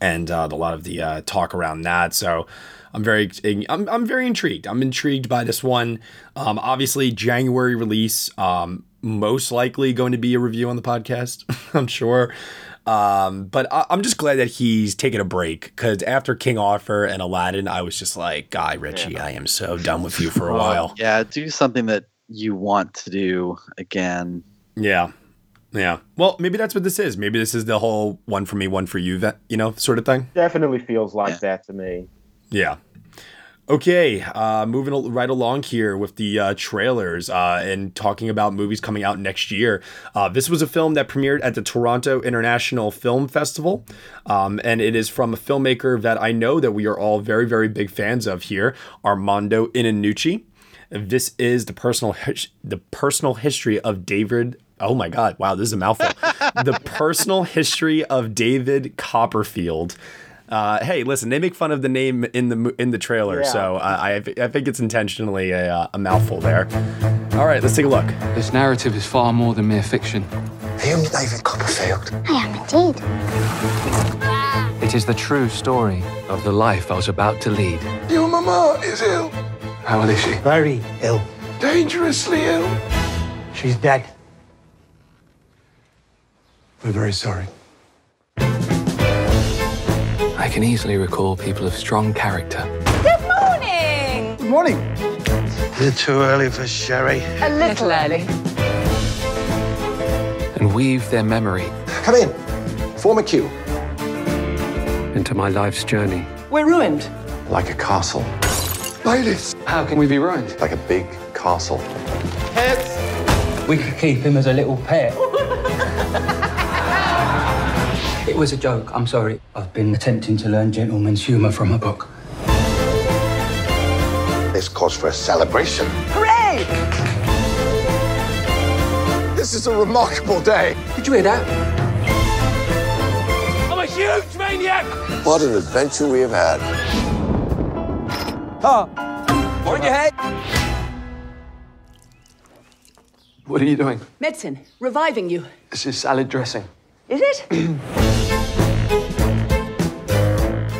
and uh, a lot of the uh, talk around that. So I'm very, I'm, I'm very intrigued. I'm intrigued by this one. Um, obviously, January release. Um, most likely going to be a review on the podcast. (laughs) I'm sure. Um, but I, I'm just glad that he's taking a break because after King Arthur and Aladdin, I was just like, Guy Ritchie, I am so done with you for a while. Yeah, do something that you want to do again. Yeah. Yeah. Well, maybe that's what this is. Maybe this is the whole one for me, one for you, that you know, sort of thing. Definitely feels like that to me. Yeah. Okay, uh, moving right along here with the uh, trailers uh, and talking about movies coming out next year. Uh, this was a film that premiered at the Toronto International Film Festival, um, and it is from a filmmaker that I know that we are all very, very big fans of here, Armando Iannucci. This is the personal his- the personal history of David. Oh my God! Wow, this is a mouthful. (laughs) the personal history of David Copperfield. Uh, hey, listen, they make fun of the name in the in the trailer, Yeah. so I, I I think it's intentionally a, uh, a mouthful there. All right, let's take a look. This narrative is far more than mere fiction. Are you David Copperfield? I am indeed. It is the true story of the life I was about to lead. Your mama is ill. How ill is she? Very ill. Dangerously ill. She's dead. We're very sorry. I can easily recall people of strong character. Good morning. Good morning. Is it too early for sherry? A little early. and weave their memory Come in. Form a queue. into my life's journey. We're ruined. Like a castle. Bailiffs. How can we be ruined? Like a big castle. Pets! We could keep him as a little pet. It was a joke. I'm sorry. I've been attempting to learn gentleman's humour from a book. This calls for a celebration. Hooray! This is a remarkable day. Did you hear that? I'm a huge maniac! What an adventure we have had. Oh, on your head. What are you doing? Medicine, reviving you. This is salad dressing. Is it? (clears throat)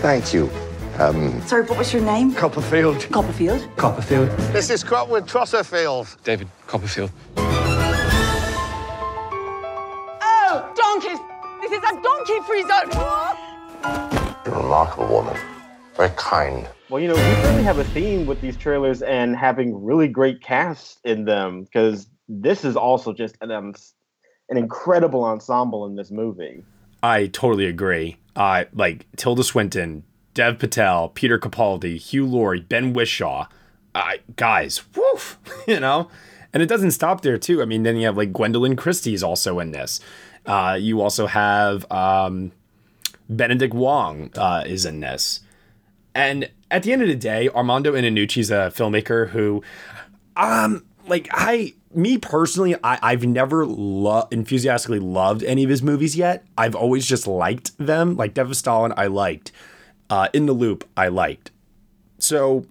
Thank you. Um, Sorry, what was your name? Copperfield. Copperfield. Copperfield. This is Trotwood Trosserfield. David Copperfield. Oh, donkeys! This is a donkey free zone. You're a remarkable woman. Very kind. Well, you know, we really have a theme with these trailers and having really great casts in them because this is also just an um, an incredible ensemble in this movie. I totally agree. Uh, like Tilda Swinton, Dev Patel, Peter Capaldi, Hugh Laurie, Ben Whishaw. Uh, guys, woof, (laughs) you know? And it doesn't stop there, too. I mean, then you have like Gwendoline Christie's also in this. Uh, you also have, um, Benedict Wong uh, is in this. And at the end of the day, Armando Iannucci's a filmmaker who, um, like I, me personally, I, I've never lo- enthusiastically loved any of his movies yet. I've always just liked them. Like Death of Stalin, I liked. Uh, in the Loop, I liked. So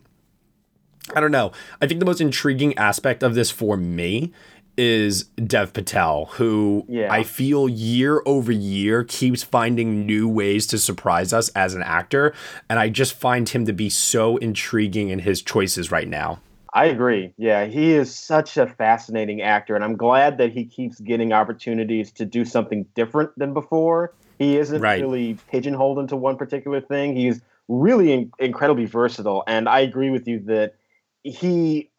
I don't know. I think the most intriguing aspect of this for me is Dev Patel, who Yeah. I feel year over year keeps finding new ways to surprise us as an actor. And I just find him to be so intriguing in his choices right now. I agree. Yeah, he is such a fascinating actor, and I'm glad that he keeps getting opportunities to do something different than before. He isn't Right. really pigeonholed into one particular thing. He's really in- incredibly versatile, and I agree with you that he,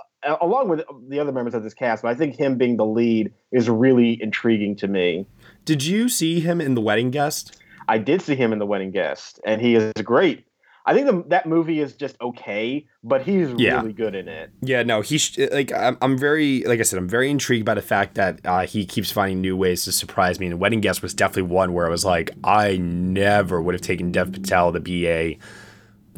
along with the other members of this cast, but I think him being the lead is really intriguing to me. Did you see him in The Wedding Guest? I did see him in The Wedding Guest, and he is great. I think the, that movie is just okay, but he's Yeah. really good in it. Yeah, no, he's like I'm, I'm very like I said, I'm very intrigued by the fact that uh, he keeps finding new ways to surprise me. And Wedding Guest was definitely one where I was like, I never would have taken Dev Patel to be a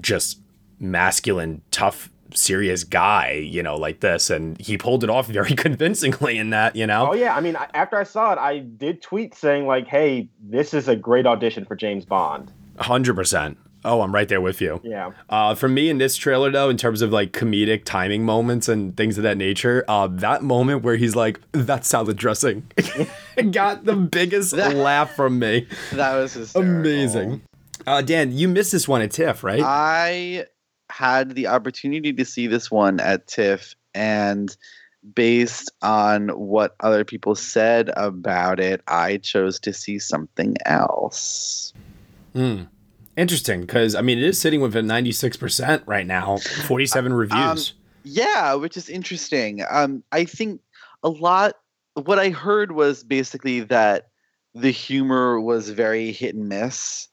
just masculine, tough, serious guy, you know, like this, and he pulled it off (laughs) very convincingly in that, you know. Oh yeah, I mean, after I saw it, I did tweet saying like, "Hey, this is a great audition for James Bond." Hundred percent. Oh, I'm right there with you. Yeah. Uh, for me in this trailer though, in terms of like comedic timing moments and things of that nature, uh, that moment where he's like, "That's salad dressing," (laughs) got the biggest (laughs) laugh from me. That was hysterical. Amazing. Uh, Dan, you missed this one at TIFF, right? I had the opportunity to see this one at TIFF, and based on what other people said about it, I chose to see something else. Hmm. Interesting, because I mean, it is sitting with a 96% right now, 47 reviews. Yeah, which is interesting. Um, I think a lot. What I heard was basically that the humor was very hit and miss.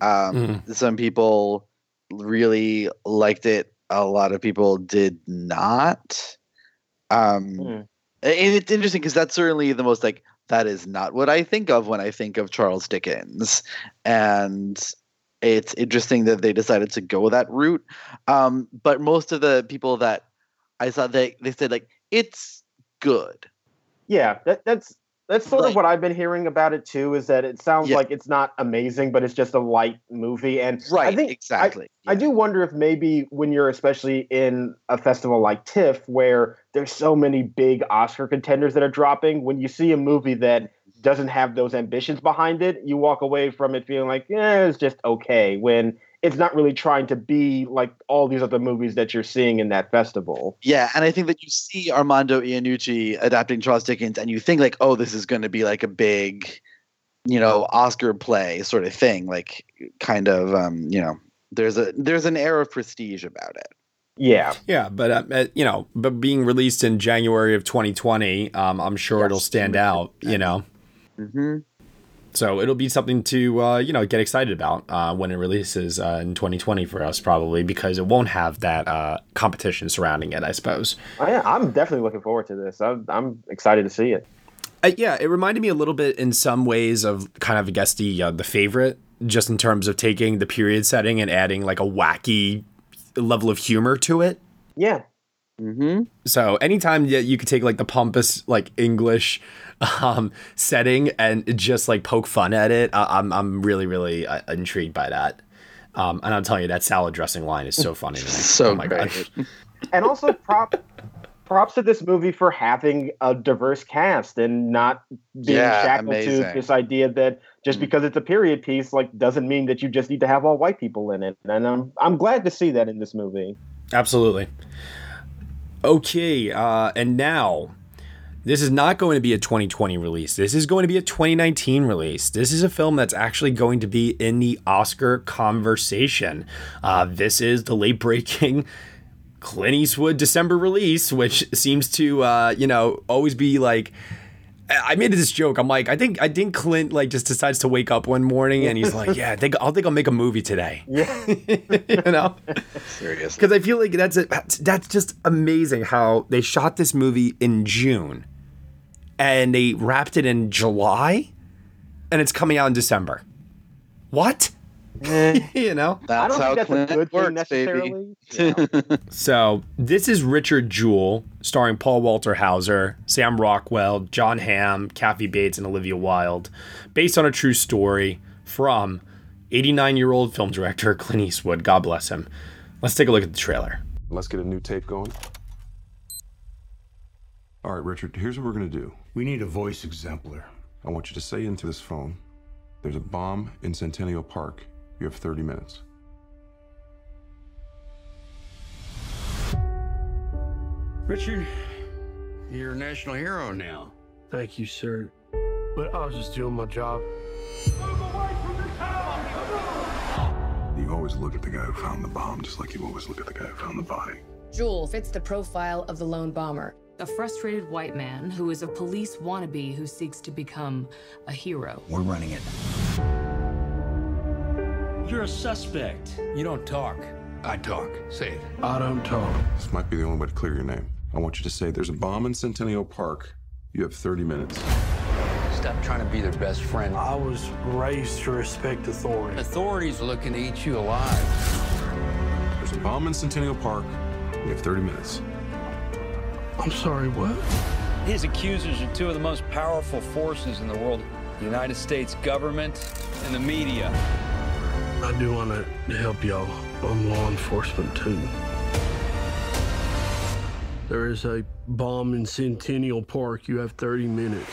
Um, Some people really liked it. A lot of people did not. Um, and it's interesting because that's certainly the most like that is not what I think of when I think of Charles Dickens, and it's interesting that they decided to go that route. Um, but most of the people that I saw, they they said like it's good. Yeah, that, that's that's sort of what I've been hearing about it too. Is that it sounds like it's not amazing, but it's just a light movie, and right, I think exactly. I, I do wonder if maybe when you're especially in a festival like TIFF, where there's so many big Oscar contenders that are dropping, when you see a movie that doesn't have those ambitions behind it, you walk away from it feeling like, yeah, it's just okay. When it's not really trying to be like all these other movies that you're seeing in that festival. Yeah, and I think that you see Armando Iannucci adapting Charles Dickens, and you think like, oh, this is going to be like a big, you know, Oscar play sort of thing, like kind of, um, you know, there's a there's an air of prestige about it. Yeah. Yeah, but uh, uh, you know, but being released in January of 2020, um, I'm sure it'll stand out. You know, mm-hmm. so it'll be something to uh, you know get excited about uh, when it releases uh, in 2020 for us, probably because it won't have that uh, competition surrounding it. I suppose. I, I'm definitely looking forward to this. I'm, I'm excited to see it. Uh, yeah, it reminded me a little bit in some ways of kind of I guess the uh, the favorite, just in terms of taking the period setting and adding like a wacky level of humor to it. Yeah. Mm-hmm. So anytime that you could take like the pompous like English um, setting and just like poke fun at it, I- I'm I'm really really uh, intrigued by that. Um, and I'm telling you that salad dressing line is so funny to me. (laughs) So oh my god. (laughs) and also prop props to this movie for having a diverse cast and not being Yeah, shackled amazing. to this idea that just because it's a period piece like doesn't mean that you just need to have all white people in it and i'm i'm glad to see that in this movie Absolutely. Okay, uh, and now this is not going to be a 2020 release. This is going to be a 2019 release. This is a film that's actually going to be in the Oscar conversation. Uh, this is the late breaking (laughs) Clint Eastwood December release, which seems to, uh, you know, always be like. I made this joke. I'm like, I think I think Clint like just decides to wake up one morning and he's like, (laughs) yeah, I think I'll think I'll make a movie today. (laughs) Yeah, (laughs) you know. Seriously. Because I feel like that's it. That's, that's just amazing how they shot this movie in June, and they wrapped it in July, and it's coming out in December. What? Eh, (laughs) you know, That's I don't how think that's Clint a good thing works, necessarily. baby. (laughs) So this is Richard Jewell, starring Paul Walter Hauser, Sam Rockwell, Jon Hamm, Kathy Bates, and Olivia Wilde, based on a true story from 89-year-old film director Clint Eastwood. God bless him. Let's take a look at the trailer. Let's get a new tape going. All right, Richard, here's what we're going to do. We need a voice exemplar. I want you to say into this phone there's a bomb in Centennial Park. You have 30 minutes. Richard, you're a national hero now. Thank you, sir. But I was just doing my job. You always look at the guy who found the bomb just like you always look at the guy who found the body. Jewell fits the profile of the lone bomber. A frustrated white man who is a police wannabe who seeks to become a hero. We're running it. You're a suspect. You don't talk. I talk. Say it. I don't talk. This might be the only way to clear your name. I want you to say there's a bomb in Centennial Park. You have 30 minutes. Stop trying to be their best friend. I was raised to respect authority. Authorities are looking to eat you alive. There's a bomb in Centennial Park. You have 30 minutes. I'm sorry, what? His accusers are two of the most powerful forces in the world the United States government and the media. I do want to help y'all. I'm law enforcement too. There is a bomb in Centennial Park. You have 30 minutes.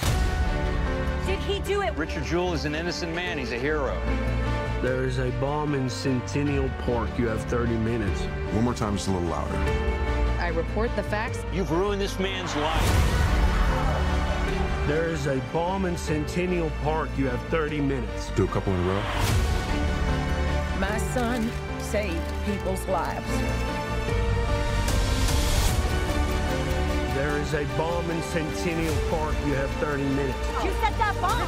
Did he do it? Richard Jewell is an innocent man. He's a hero. There is a bomb in Centennial Park. You have 30 minutes. One more time, just a little louder. I report the facts. You've ruined this man's life. There is a bomb in Centennial Park. You have 30 minutes. Do a couple in a row. My son saved people's lives. There is a bomb in Centennial Park. You have 30 minutes. You set that bomb.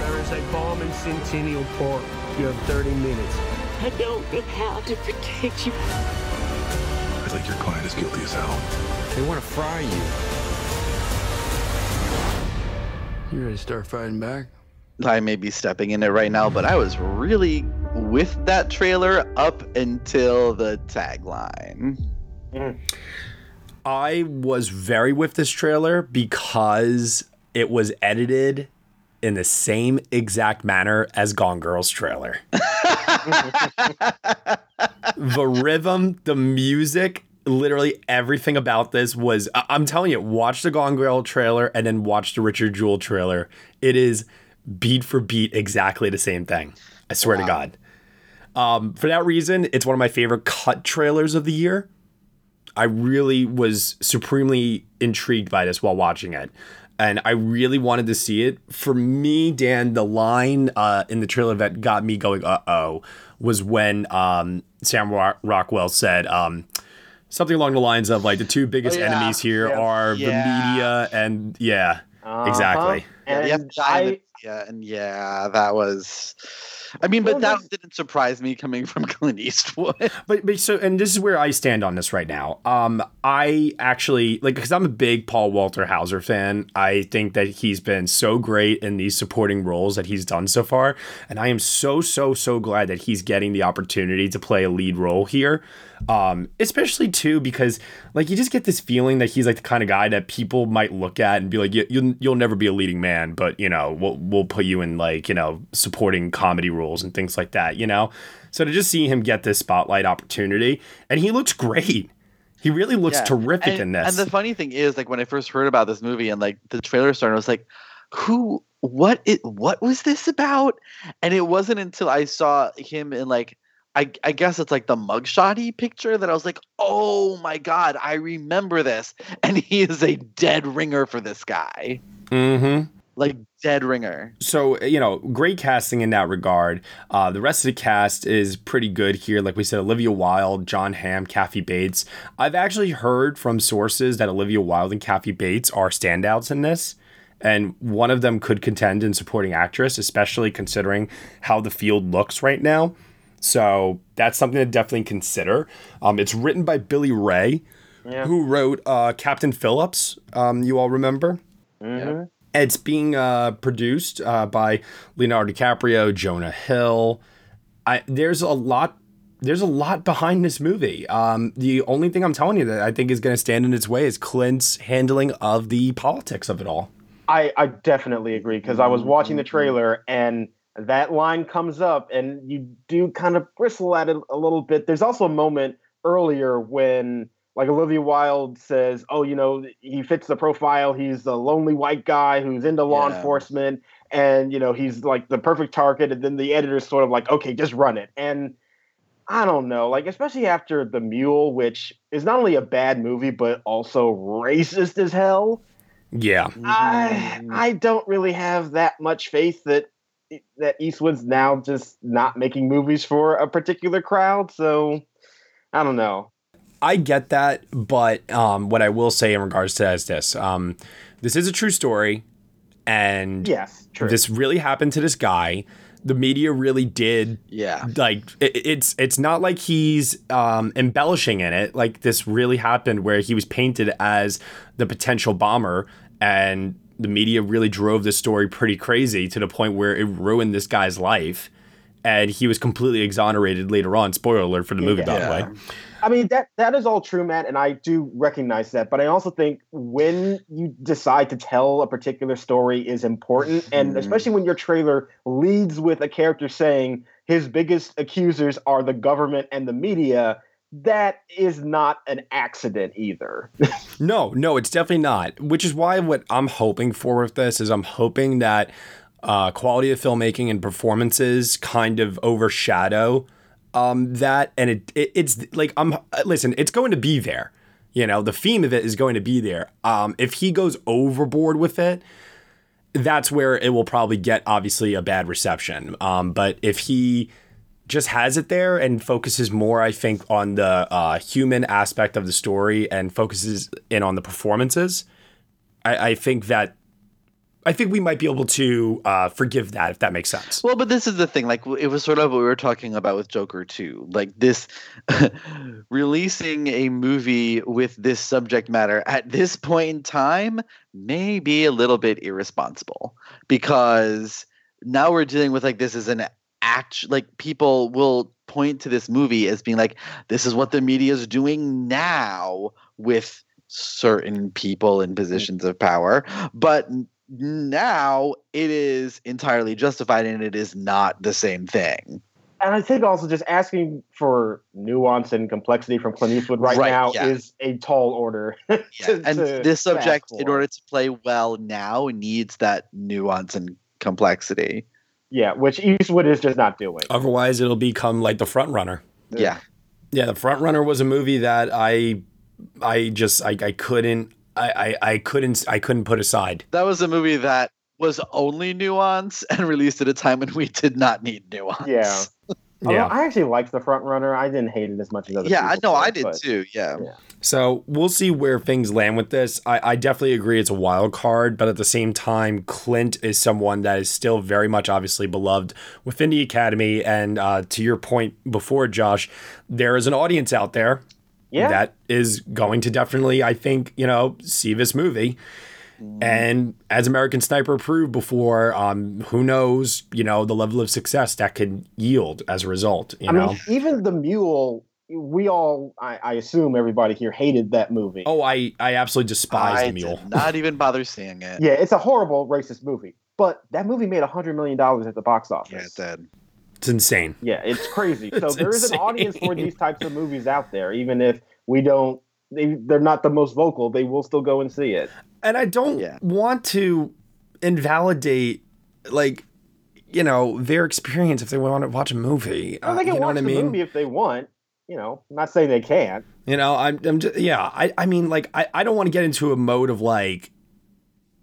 There is a bomb in Centennial Park. You have 30 minutes. I don't know how to protect you. I think your client is guilty as hell. They want to fry you. You ready to start fighting back? I may be stepping in it right now, but I was really with that trailer up until the tagline. Hmm. I was very with this trailer because it was edited in the same exact manner as Gone Girl's trailer. (laughs) the rhythm, the music, literally everything about this was I- I'm telling you, watch the Gone Girl trailer and then watch the Richard Jewell trailer. It is beat for beat exactly the same thing. I swear to God. Um, for that reason, it's one of my favorite cut trailers of the year. I really was supremely intrigued by this while watching it. And I really wanted to see it. For me, Dan, the line uh, in the trailer that got me going, uh oh, was when um, Sam Rockwell said um, something along the lines of, like, the two biggest Oh, yeah. enemies here Yeah. are Yeah. the media and, yeah, exactly. Yeah, you have And to die the- I- yeah, and yeah, that was. I mean, but that didn't surprise me coming from (laughs) Clint Eastwood. But, but so and this is where I stand on this right now. Um, I actually like because I'm a big Paul Walter Hauser fan. I think that he's been so great in these supporting roles that he's done so far, and I am so so so glad that he's getting the opportunity to play a lead role here. Um, especially too because like you just get this feeling that he's like the kind of guy that people might look at and be like, "You- you'll you'll never be a leading man, but you know we'll we'll put you in like you know supporting comedy roles and things like that, you know." So to just see him get this spotlight opportunity, and he looks great. He really looks Yeah. terrific and, in this. And the funny thing is, like when I first heard about this movie and like the trailer started, I was like, "Who? What? It? What was this about?" And it wasn't until I saw him in like, I I guess it's like the mugshotty picture that I was like, "Oh my god, I remember this!" (laughs) And he is a dead ringer for this guy, mm-hmm. like dead ringer. so you know great casting in that regard uh, the rest of the cast is pretty good here like we said olivia wilde jon hamm kathy bates i've actually heard from sources that olivia wilde and kathy bates are standouts in this and one of them could contend in supporting actress especially considering how the field looks right now so that's something to definitely consider um, it's written by billy ray who wrote uh, captain phillips um, you all remember Mhm. it's being uh, produced uh, by Leonardo DiCaprio, Jonah Hill, I there's a lot there's a lot behind this movie. Um, the only thing I'm telling you that I think is going to stand in its way is Clint's handling of the politics of it all. I, I definitely agree because I was watching the trailer and that line comes up and you do kind of bristle at it a little bit. There's also a moment earlier when like Olivia Wilde says, "Oh, you know, he fits the profile. He's a lonely white guy who's into law Yeah. enforcement, and you know, he's like the perfect target." And then the editor's sort of like, "Okay, just run it." And I don't know, like especially after the Mule, which is not only a bad movie but also racist as hell. Yeah. I mm-hmm. I don't really have that much faith that that Eastwood's now just not making movies for a particular crowd. So I don't know. I get that, but um, what I will say in regards to that is this: um, this is a true story, and yes, true. this really happened to this guy. The media really did, yeah. Like it, it's it's not like he's um, embellishing in it. Like this really happened, where he was painted as the potential bomber, and the media really drove this story pretty crazy to the point where it ruined this guy's life, and he was completely exonerated later on. Spoiler alert for the movie, by the way. I mean that that is all true, Matt, and I do recognize that. But I also think when you decide to tell a particular story is important, and hmm. especially when your trailer leads with a character saying his biggest accusers are the government and the media, that is not an accident either. No, no, it's definitely not. Which is why what I'm hoping for with this is I'm hoping that uh, quality of filmmaking and performances kind of overshadow um, that, and it, it it's like I'm listen, it's going to be there. You know, the theme of it is going to be there. Um, if he goes overboard with it, that's where it will probably get obviously a bad reception. Um, but if he just has it there and focuses more, I think, on the uh, human aspect of the story and focuses in on the performances, I, I think that I think we might be able to uh, forgive that if that makes sense. Well, but this is the thing. Like, it was sort of what we were talking about with Joker too. Like this, (laughs) releasing a movie with this subject matter at this point in time may be a little bit irresponsible because now we're dealing with like this is an act. Like people will point to this movie as being like, this is what the media is doing now with certain people in positions of power, but now it is entirely justified and it is not the same thing. and I think also just asking for nuance and complexity from Clint Eastwood right, Right, now yeah. is a tall order. (laughs) to- and to- this subject, in order to play well now, needs that nuance and complexity. Yeah, which Eastwood is just not doing. Otherwise, it'll become like the front runner. Yeah. Yeah, the front runner was a movie that I, I just I, I couldn't I, I I couldn't I couldn't put aside. That was a movie that was only nuance and released at a time when we did not need nuance. Yeah. Although Yeah. I actually liked the front runner. I didn't hate it as much as other Yeah, I know, I did, did but- too. Yeah. So we'll see where things land with this. I, I definitely agree it's a wild card, but at the same time, Clint is someone that is still very much obviously beloved within the Academy. And uh, to your point before, Josh, there is an audience out there Yeah. that is going to definitely, I think, you know, see this movie. And as American Sniper proved before, um, who knows, you know, the level of success that could yield as a result. You I know, mean, even the mule. We all, I, I assume, everybody here hated that movie. oh, I I absolutely despise I the mule. did not (laughs) even bother seeing it. Yeah, it's a horrible racist movie, but that movie made a hundred million dollars at the box office. Yeah, it did. It's insane. Yeah, it's crazy. (laughs) so It's there is an audience for these types of movies out there, even if we don't. They, they're not the most vocal. They will still go and see it. And I don't want to invalidate like you know their experience if they want to watch a movie. Well, Uh, they can you know watch what I the mean? movie if they want. You know, I'm not saying they can't. You know, I'm, I'm just, yeah. I, I mean, like, I, I don't want to get into a mode of like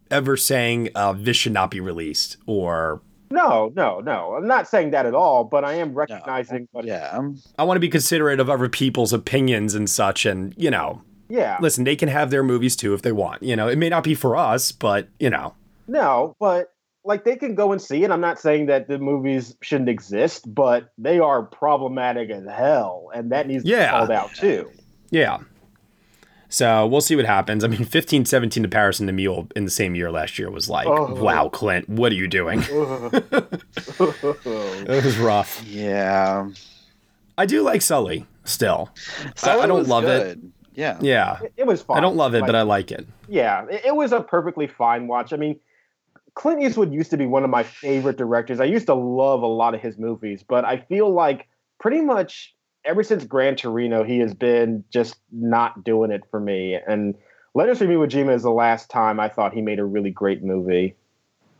ever saying uh, this should not be released or No, no, no. I'm not saying that at all. But I am recognizing. but yeah, I want to be considerate of other people's opinions and such. And you know, yeah. listen, they can have their movies too if they want. You know, it may not be for us, but you know, No, but like they can go and see it. I'm not saying that the movies shouldn't exist, but they are problematic as hell, and that needs to be called out too. Yeah. So we'll see what happens. I mean, 15, 17 to Paris and the Mule in the same year last year was like, Oh. wow, Clint, what are you doing? (laughs) (laughs) it was rough. Yeah. I do like Sully still. I, Sully I don't love good. it. Yeah. Yeah. It, it was fine. I don't love it, Like, but I like it. yeah, it, it was a perfectly fine watch. I mean, Clint Eastwood used to be one of my favorite directors. I used to love a lot of his movies, but I feel like pretty much ever since Gran Torino, he has been just not doing it for me. And Letters from Iwo Jima is the last time I thought he made a really great movie.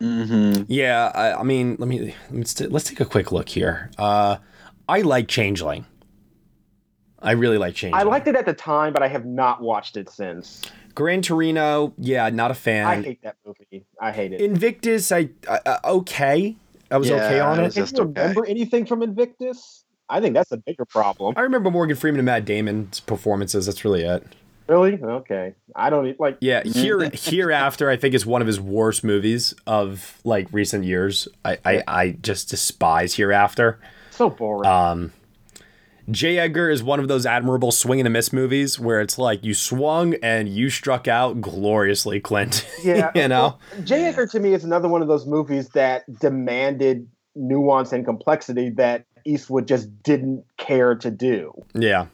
Mm-hmm. Yeah, I, I mean, let me let's, t- let's take a quick look here. Uh, I like Changeling. I really like Changeling. I liked it at the time, but I have not watched it since. Gran Torino. Yeah, not a fan. I hate that movie. I hate it. Invictus. I, I uh, okay. I was okay on it. Can you remember anything from Invictus? I think that's a bigger problem. I remember Morgan Freeman and Matt Damon's performances. That's really it. Really? Okay. I don't like. Yeah, (laughs) here hereafter, I think is one of his worst movies of like recent years. I I, I just despise hereafter. So boring. Um, J. Edgar is one of those admirable swing and a miss movies where it's like you swung and you struck out gloriously, Clint. (laughs) Yeah, you know. J. Edgar to me is another one of those movies that demanded nuance and complexity that Eastwood just didn't care to do. Yeah.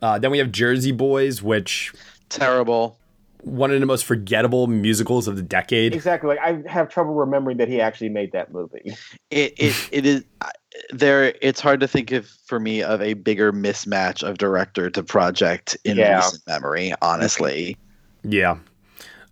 Uh, then we have Jersey Boys, which terrible. One of the most forgettable musicals of the decade. Exactly. Like I have trouble remembering that he actually made that movie. It it, it is I- there. It's hard to think of for me of a bigger mismatch of director to project in Yeah. recent memory. Honestly, Yeah.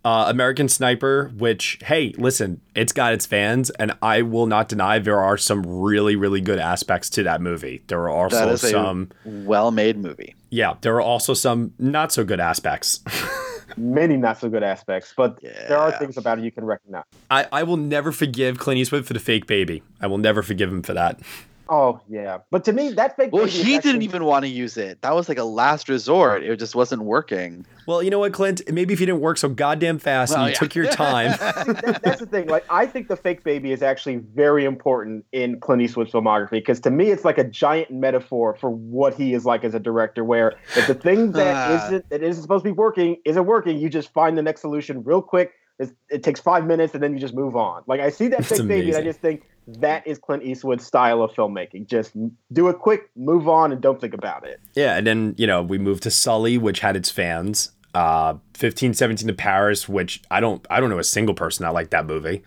Uh, American Sniper, which, hey, listen, it's got its fans, and I will not deny there are some really, really good aspects to that movie. There are also that is some, well-made movie. yeah, there are also some not so good aspects. (laughs) Many not so good aspects, but there are things about it you can recognize. I, I will never forgive Clint Eastwood for the fake baby. I will never forgive him for that. Oh yeah, but to me that fake. Well, he actually- didn't even want to use it. That was like a last resort. It just wasn't working. Well, you know what, Clint? Maybe if you didn't work so goddamn fast Well, and you yeah. took your (laughs) time. That- that's the thing. Like, I think the fake baby is actually very important in Clint Eastwood's filmography because to me, it's like a giant metaphor for what he is like as a director. Where if the thing (sighs) that isn't that isn't supposed to be working isn't working, you just find the next solution real quick. It's, it takes five minutes and then you just move on. Like I see that It's fake baby, and I just think that is Clint Eastwood's style of filmmaking. Just do it quick, move on, and don't think about it. Yeah, and then, you know, we moved to Sully, which had its fans. Uh 15, 17 to Paris, which I don't I don't know a single person that liked that movie.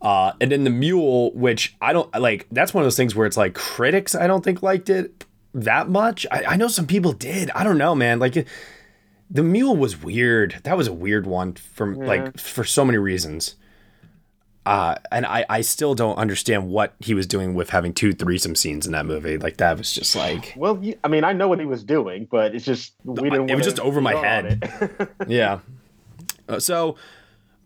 Uh and then the Mule, which I don't like that's one of those things where it's like critics I don't think liked it that much. I, I know some people did. I don't know, man. Like the Mule was weird. That was a weird one from Yeah. like for so many reasons. Uh, and I, I still don't understand what he was doing with having two threesome scenes in that movie. Like that was just like Well, I mean, I know what he was doing, but it's just we didn't. it was just over my head. (laughs) yeah. Uh, so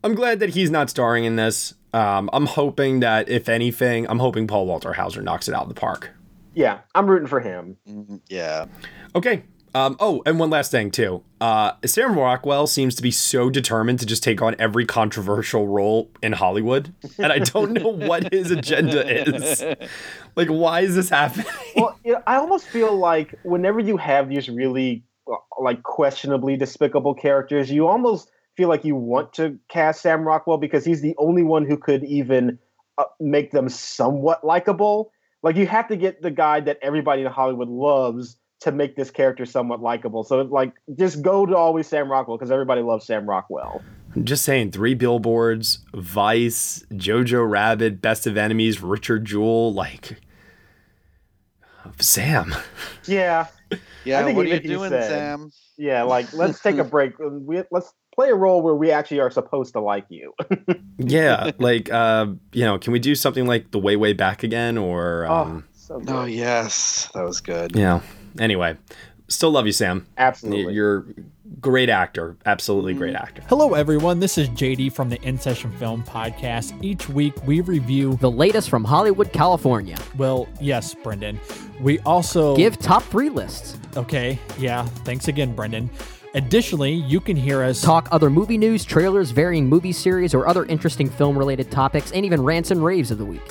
I'm glad that he's not starring in this. Um, I'm hoping that if anything, I'm hoping Paul Walter Hauser knocks it out of the park. yeah, I'm rooting for him. Yeah. Okay. Um, oh, and one last thing too. Uh, Sam Rockwell seems to be so determined to just take on every controversial role in Hollywood, and I don't know (laughs) what his agenda is. Like, why is this happening? well, I almost feel like whenever you have these really uh, like questionably despicable characters, you almost feel like you want to cast Sam Rockwell because he's the only one who could even uh, make them somewhat likable. Like you have to get the guy that everybody in Hollywood loves to make this character somewhat likable. So like just go to always Sam Rockwell because everybody loves Sam Rockwell. I'm just saying, three billboards, Vice, Jojo Rabbit, Best of Enemies, Richard Jewell, like Sam. Yeah. (laughs) Yeah, I think what are you doing, said- Sam? Yeah, like let's take a (laughs) break. We, let's play a role where we actually are supposed to like you. (laughs) Yeah, like uh, you know, can we do something like the way way back again or um, so Oh yes, that was good. yeah. Anyway, still love you, Sam. Absolutely. You're great actor. Absolutely great mm-hmm. actor. Hello, everyone. This is JD from the In Session Film Podcast. Each week, we review the latest from Hollywood, California. Well, yes, Brendan. We also Give top three lists. Okay, yeah. Thanks again, Brendan. Additionally, you can hear us Talk other movie news, trailers, varying movie series, or other interesting film related topics, and even rants and raves of the week.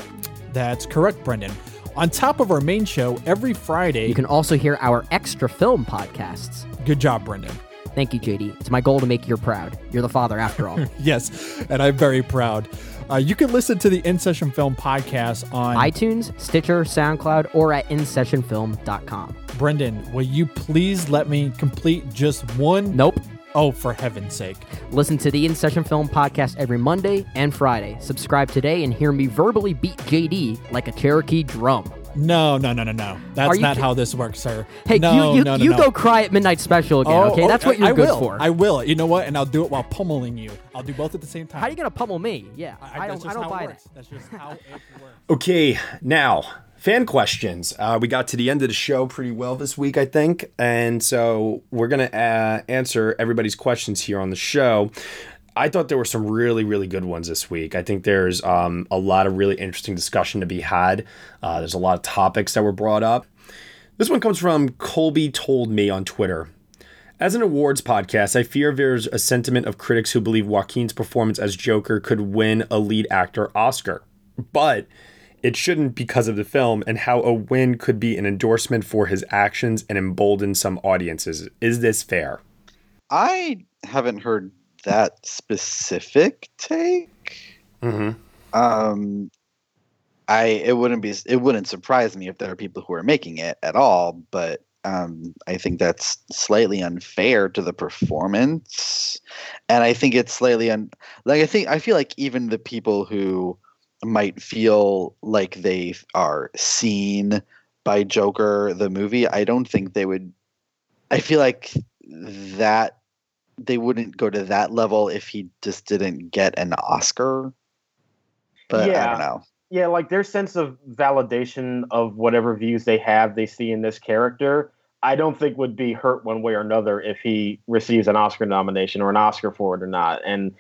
That's correct, Brendan. On top of our main show, every Friday. You can also hear our extra film podcasts. Good job, Brendan. Thank you, JD. It's my goal to make you proud. You're the father after all. (laughs) yes, and I'm very proud. Uh, you can listen to the In Session Film podcast on iTunes, Stitcher, SoundCloud, or at InSessionFilm.com. Brendan, will you please let me complete just one? Nope. Oh, for heaven's sake. Listen to the In Session Film podcast every Monday and Friday. Subscribe today and hear me verbally beat JD like a Cherokee drum. No, no, no, no, no. That's not how this works, sir. Hey, no, you you, no, no, you no. go cry at midnight special again, Oh, okay? oh, That's what you're I good will. for. I will. You know what? And I'll do it while pummeling you. I'll do both at the same time. How are you gonna pummel me? Yeah, I, that's don't. I don't how it buy that. That's just how it works. Okay, now fan questions. Uh, we got to the end of the show pretty well this week, I think, and so we're gonna uh, answer everybody's questions here on the show. I thought there were some really, really good ones this week. I think there's um, a lot of really interesting discussion to be had. Uh, there's a lot of topics that were brought up. This one comes from Colby Told Me on Twitter. As an awards podcast, I fear there's a sentiment of critics who believe Joaquin's performance as Joker could win a lead actor Oscar. But it shouldn't because of the film and how a win could be an endorsement for his actions and embolden some audiences. Is this fair? I haven't heard that specific take. Mm-hmm. Um, I it wouldn't be it wouldn't surprise me if there are people who are making it at all, but um, I think that's slightly unfair to the performance, and I think it's slightly un like I think I feel like even the people who might feel like they are seen by Joker the movie, I don't think they would. I feel like that they wouldn't go to that level if he just didn't get an Oscar. But yeah. I don't know. Yeah, like their sense of validation of whatever views they have, they see in this character, I don't think would be hurt one way or another if he receives an Oscar nomination or an Oscar for it or not. And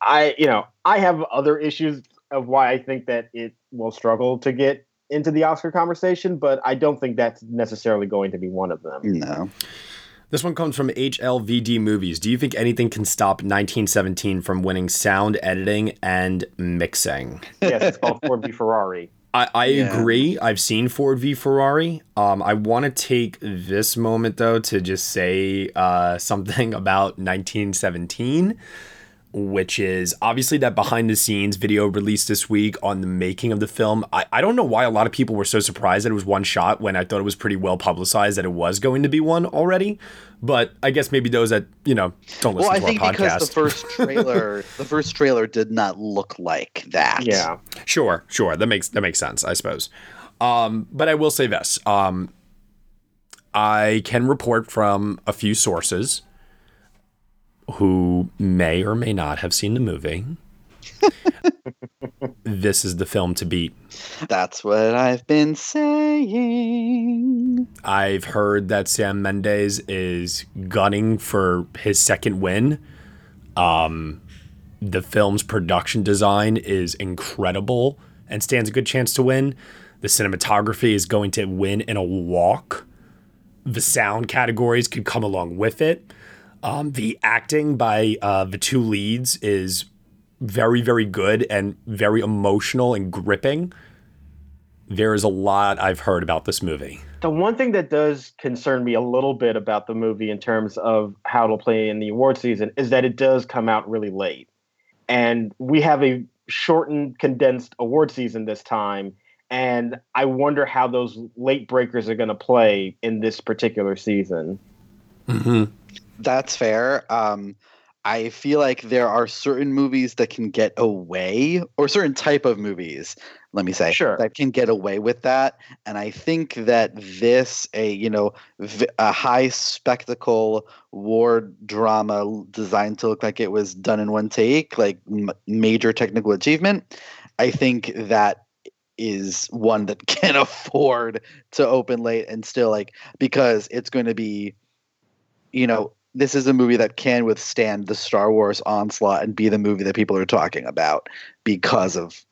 I, you know, I have other issues of why I think that it will struggle to get into the Oscar conversation, but I don't think that's necessarily going to be one of them. No. This one comes from HLVD Movies. Do you think anything can stop 1917 from winning sound editing and mixing? yes, it's called Ford v Ferrari. I, I Yeah. agree. I've seen Ford v Ferrari. Um, I want to take this moment though to just say uh, something (laughs) about 1917, which is obviously that behind the scenes video released this week on the making of the film. I, I don't know why a lot of people were so surprised that it was one shot when I thought it was pretty well publicized that it was going to be one already. But I guess maybe those that you know don't listen Well, I to think our because podcast. the first (laughs) trailer, the first trailer did not look like that. Yeah. Sure, sure. That makes that makes sense, I suppose. Um, but I will say this. Um, I can report from a few sources who may or may not have seen the movie. (laughs) this is the film to beat. That's what I've been saying. I've heard that Sam Mendes is gunning for his second win. Um, the film's production design is incredible and stands a good chance to win. The cinematography is going to win in a walk. The sound categories could come along with it. Um, the acting by uh, the two leads is very, very good and very emotional and gripping. There is a lot I've heard about this movie. The one thing that does concern me a little bit about the movie in terms of how it'll play in the award season is that it does come out really late. And we have a shortened, condensed award season this time. And I wonder how those late breakers are going to play in this particular season. Mm-hmm. That's fair. Um, I feel like there are certain movies that can get away, or certain type of movies, let me say, Sure. that can get away with that. And I think that this, a you know, v- a high spectacle war drama designed to look like it was done in one take, like m- major technical achievement, I think that is one that (laughs) can afford to open late and still like because it's going to be you know, this is a movie that can withstand the Star Wars onslaught and be the movie that people are talking about because of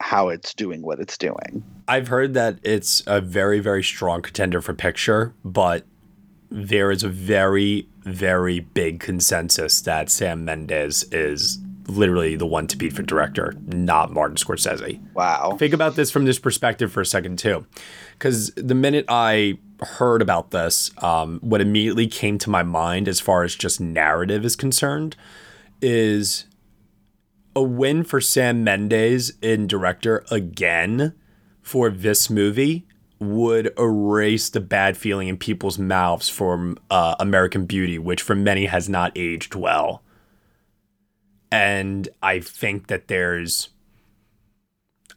how it's doing what it's doing. I've heard that it's a very, very strong contender for picture, but there is a very, very big consensus that Sam Mendes is literally the one to beat for director, not Martin Scorsese. Wow. Think about this from this perspective for a second too, because the minute I heard about this, um, what immediately came to my mind as far as just narrative is concerned is a win for Sam Mendes in director again for this movie would erase the bad feeling in people's mouths from uh, American Beauty, which for many has not aged well. And I think that there's,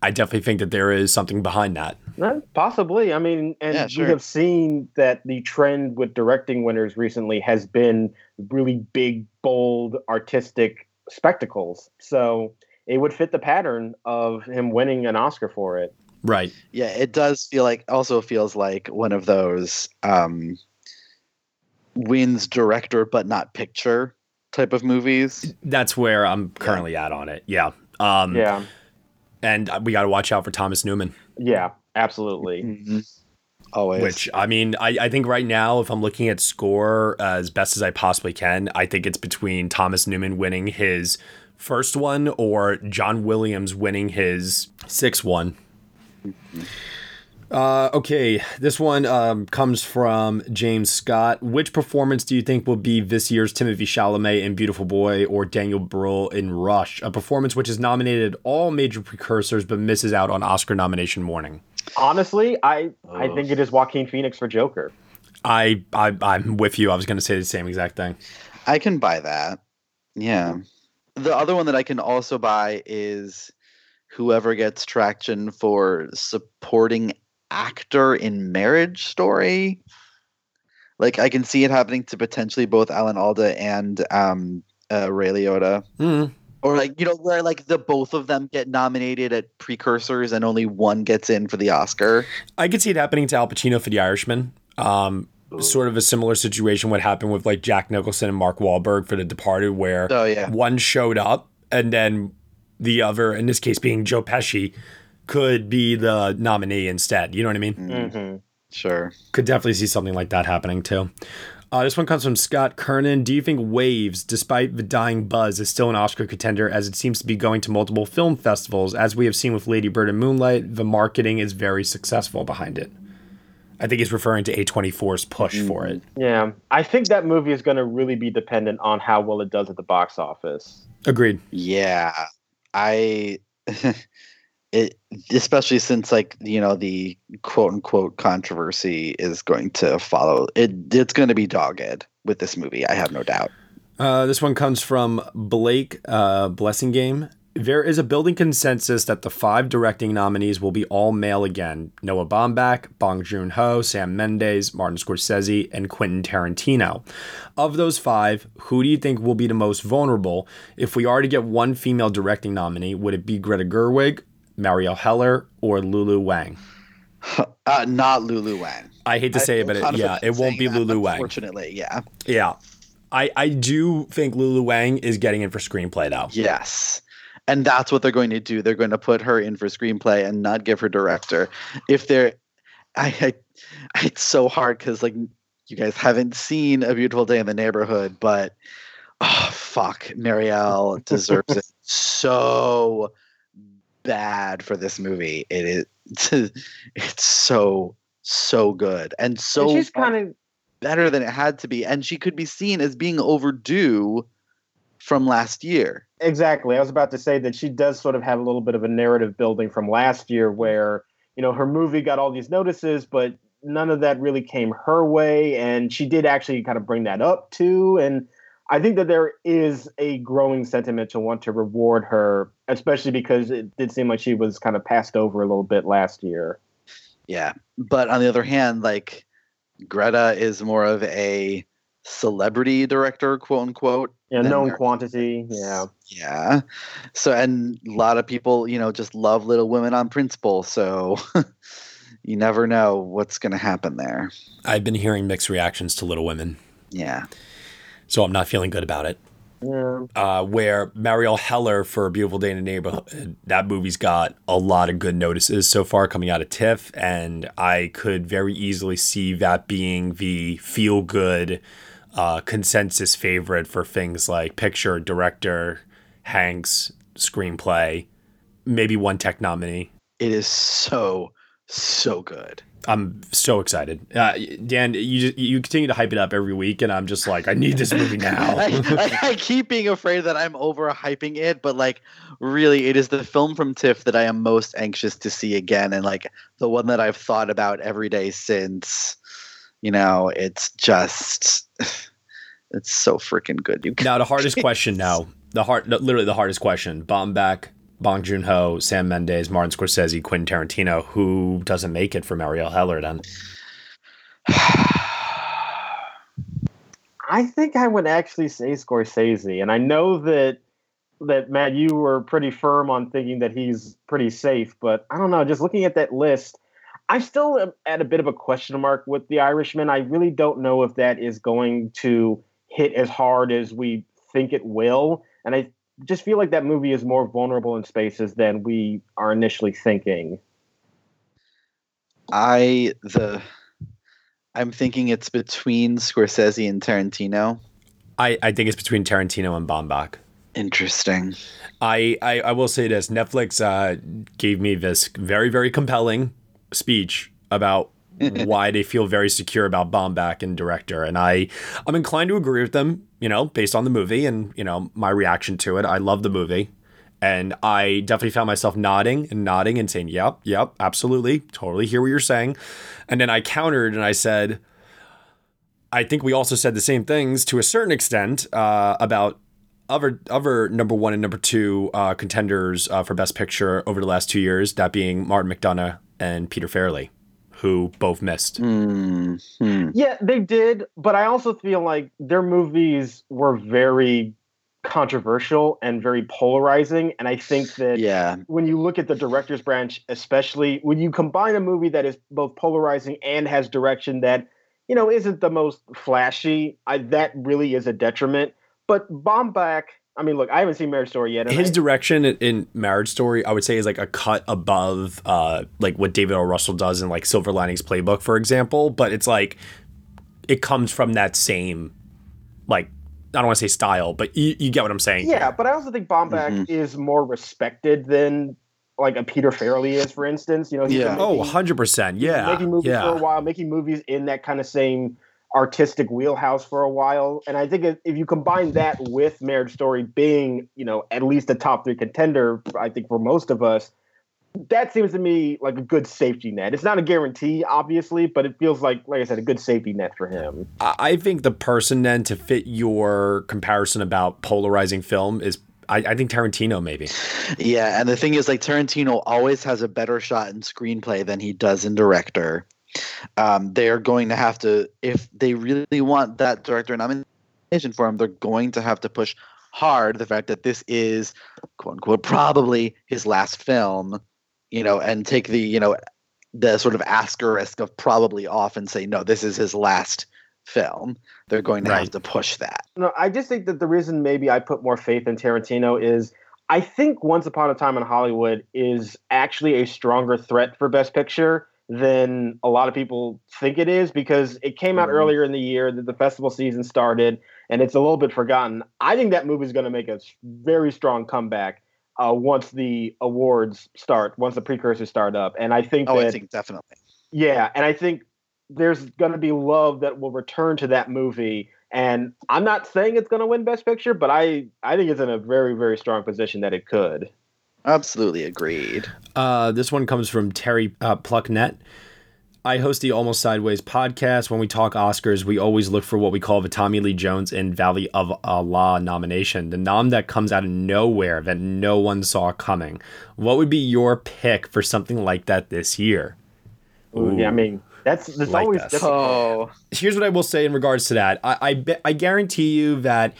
I definitely think that there is something behind that. No, possibly. I mean, and Yeah, sure. we have seen that the trend with directing winners recently has been really big, bold, artistic spectacles. So it would fit the pattern of him winning an Oscar for it. Right. Yeah, it does feel like also feels like one of those um wins director but not picture type of movies. That's where I'm currently at on it. Yeah. Um, Yeah. And we got to watch out for Thomas Newman. Yeah, absolutely. Always. Which I mean, I, I think right now, if I'm looking at score uh, as best as I possibly can, I think it's between Thomas Newman winning his first one or John Williams winning his sixth one. Uh, okay, this one um, comes from James Scott. Which performance do you think will be this year's Timothy Chalamet in Beautiful Boy or Daniel Brühl in Rush? A performance which is nominated all major precursors but misses out on Oscar nomination morning. Honestly, I I think it is Joaquin Phoenix for Joker. I, I I'm with you. I was going to say the same exact thing. I can buy that. Yeah. The other one that I can also buy is whoever gets traction for supporting actor in Marriage Story. Like I can see it happening to potentially both Alan Alda and um, uh, Ray Liotta. Mm. Or like you know where like the both of them get nominated at precursors and only one gets in for the Oscar. I could see it happening to Al Pacino for The Irishman. Um, sort of a similar situation would happen with like Jack Nicholson and Mark Wahlberg for The Departed, where Oh, yeah. one showed up and then the other, in this case being Joe Pesci, could be the nominee instead. You know what I mean? Mm-hmm. Sure. Could definitely see something like that happening too. Uh, this one comes from Scott Kernan. Do you think Waves, despite the dying buzz, is still an Oscar contender as it seems to be going to multiple film festivals? As we have seen with Lady Bird and Moonlight, the marketing is very successful behind it. I think he's referring to A24's push for it. Yeah, I think that movie is going to really be dependent on how well it does at the box office. Agreed. Yeah, I (laughs) it especially since like you know the quote unquote controversy is going to follow. It it's going to be dogged with this movie. I have no doubt. Uh, this one comes from Blake uh, Blessing Game. There is a building consensus that the five directing nominees will be all male again Noah Baumbach, Bong Joon Ho, Sam Mendes, Martin Scorsese, and Quentin Tarantino. Of those five, who do you think will be the most vulnerable? If we are to get one female directing nominee, would it be Greta Gerwig, Marielle Heller, or Lulu Wang? (laughs) Uh, not Lulu Wang. I hate to say it, but it, yeah, it won't be Lulu Wang. Unfortunately, yeah. Yeah. I, I do think Lulu Wang is getting in for screenplay, though. Yes. And that's what they're going to do. They're going to put her in for screenplay and not give her director. If they're, I, I it's so hard because like you guys haven't seen A Beautiful Day in the Neighborhood, but oh fuck, Marielle deserves it (laughs) so bad for this movie. It is, (laughs) it's so so good and so And she's kind of better than it had to be, and she could be seen as being overdue from last year. Exactly. I was about to say that she does sort of have a little bit of a narrative building from last year where, you know, her movie got all these notices, but none of that really came her way. And she did actually kind of bring that up too. And I think that there is a growing sentiment to want to reward her, especially because it did seem like she was kind of passed over a little bit last year. Yeah. But on the other hand, like Greta is more of a celebrity director, quote unquote. Yeah, than known Mar- quantity. Yeah. Yeah. So, and a lot of people, you know, just love Little Women on principle. So (laughs) you never know what's going to happen there. I've been hearing mixed reactions to Little Women, Yeah. So I'm not feeling good about it. Yeah. uh, where Marielle Heller for A Beautiful Day in the Neighborhood, that movie's got a lot of good notices so far coming out of TIFF, and I could very easily see that being the feel good uh, consensus favorite for things like picture, director, Hanks, screenplay, maybe one tech nominee. It is so so good. I'm so excited, uh, Dan. You you continue to hype it up every week, and I'm just like, I need this movie (laughs) now. I, I, I, keep being afraid that I'm overhyping it, but like, really, it is the film from TIFF that I am most anxious to see again, and like the one that I've thought about every day since. You know, it's just, (sighs) it's so freaking good. You now the hardest question now, the hard, literally the hardest question. Baumbach, Bong Joon Ho, Sam Mendes, Martin Scorsese, Quentin Tarantino. Who doesn't make it for Marielle Heller then? (sighs) I think I would actually say Scorsese, and I know that that Matt, you were pretty firm on thinking that he's pretty safe, but I don't know. Just looking at that list, I still at a bit of a question mark with The Irishman. I really don't know if that is going to hit as hard as we think it will, and I just feel like that movie is more vulnerable in spaces than we are initially thinking. I the I'm thinking it's between Scorsese and Tarantino. I, I think it's between Tarantino and Baumbach. Interesting. I, I, I will say this Netflix uh, gave me this very, very compelling speech about (laughs) why they feel very secure about Baumbach and director. And I, I'm inclined to agree with them, you know, based on the movie and, you know, my reaction to it. I love the movie. And I definitely found myself nodding and nodding and saying, yep, yep, absolutely, totally hear what you're saying. And then I countered and I said, I think we also said the same things to a certain extent uh, about other other number one and number two uh, contenders uh, for Best Picture over the last two years, that being Martin McDonagh and Peter Farrelly who both missed. Mm-hmm. Yeah, they did, but I also feel like their movies were very controversial and very polarizing and I think that yeah. when you look at the director's branch especially when you combine a movie that is both polarizing and has direction that you know isn't the most flashy I, that really is a detriment but Baumbach I mean, look, I haven't seen Marriage Story yet. His I, direction in Marriage Story, I would say, is like a cut above, uh, like what David O. Russell does in like Silver Linings Playbook, for example. But it's like it comes from that same, like I don't want to say style, but you, you get what I'm saying. Yeah, but I also think Baumbach mm-hmm. is more respected than like a Peter Farrelly is, for instance. You know, yeah. Making, oh, 100 percent. Yeah, making movies yeah. for a while, making movies in that kind of same artistic wheelhouse for a while. And I think if you combine that with Marriage Story being, you know, at least a top three contender, I think for most of us, that seems to me like a good safety net. It's not a guarantee, obviously, but it feels like, like I said, a good safety net for him. I think the person then to fit your comparison about polarizing film is I, I, think Tarantino maybe. Yeah, and the thing is, like Tarantino always has a better shot in screenplay than he does in director um, they're going to have to, if they really want that director nomination for him, they're going to have to push hard the fact that this is quote unquote probably his last film, you know, and take the, you know, the sort of asterisk of probably off and say, no, this is his last film. They're going to right. have to push that. No, I just think that the reason maybe I put more faith in Tarantino is I think Once Upon a Time in Hollywood is actually a stronger threat for Best Picture than a lot of people think it is because it came out mm-hmm. earlier in the year that the festival season started and it's a little bit forgotten. I think that movie is going to make a very strong comeback uh, once the awards start, once the precursors start up. And I think oh, that, I think definitely. Yeah, and I think there's going to be love that will return to that movie. And I'm not saying it's going to win Best Picture, but I I think it's in a very very strong position that it could. Absolutely agreed. Uh, this one comes from Terry uh, Plucknet. I host the Almost Sideways podcast. When we talk Oscars, we always look for what we call the Tommy Lee Jones and Valley of Elah nomination, the nom that comes out of nowhere that no one saw coming. What would be your pick for something like that this year? Ooh, yeah, I mean, that's that's like always difficult. Oh. Here's what I will say in regards to that. I I, be, I guarantee you that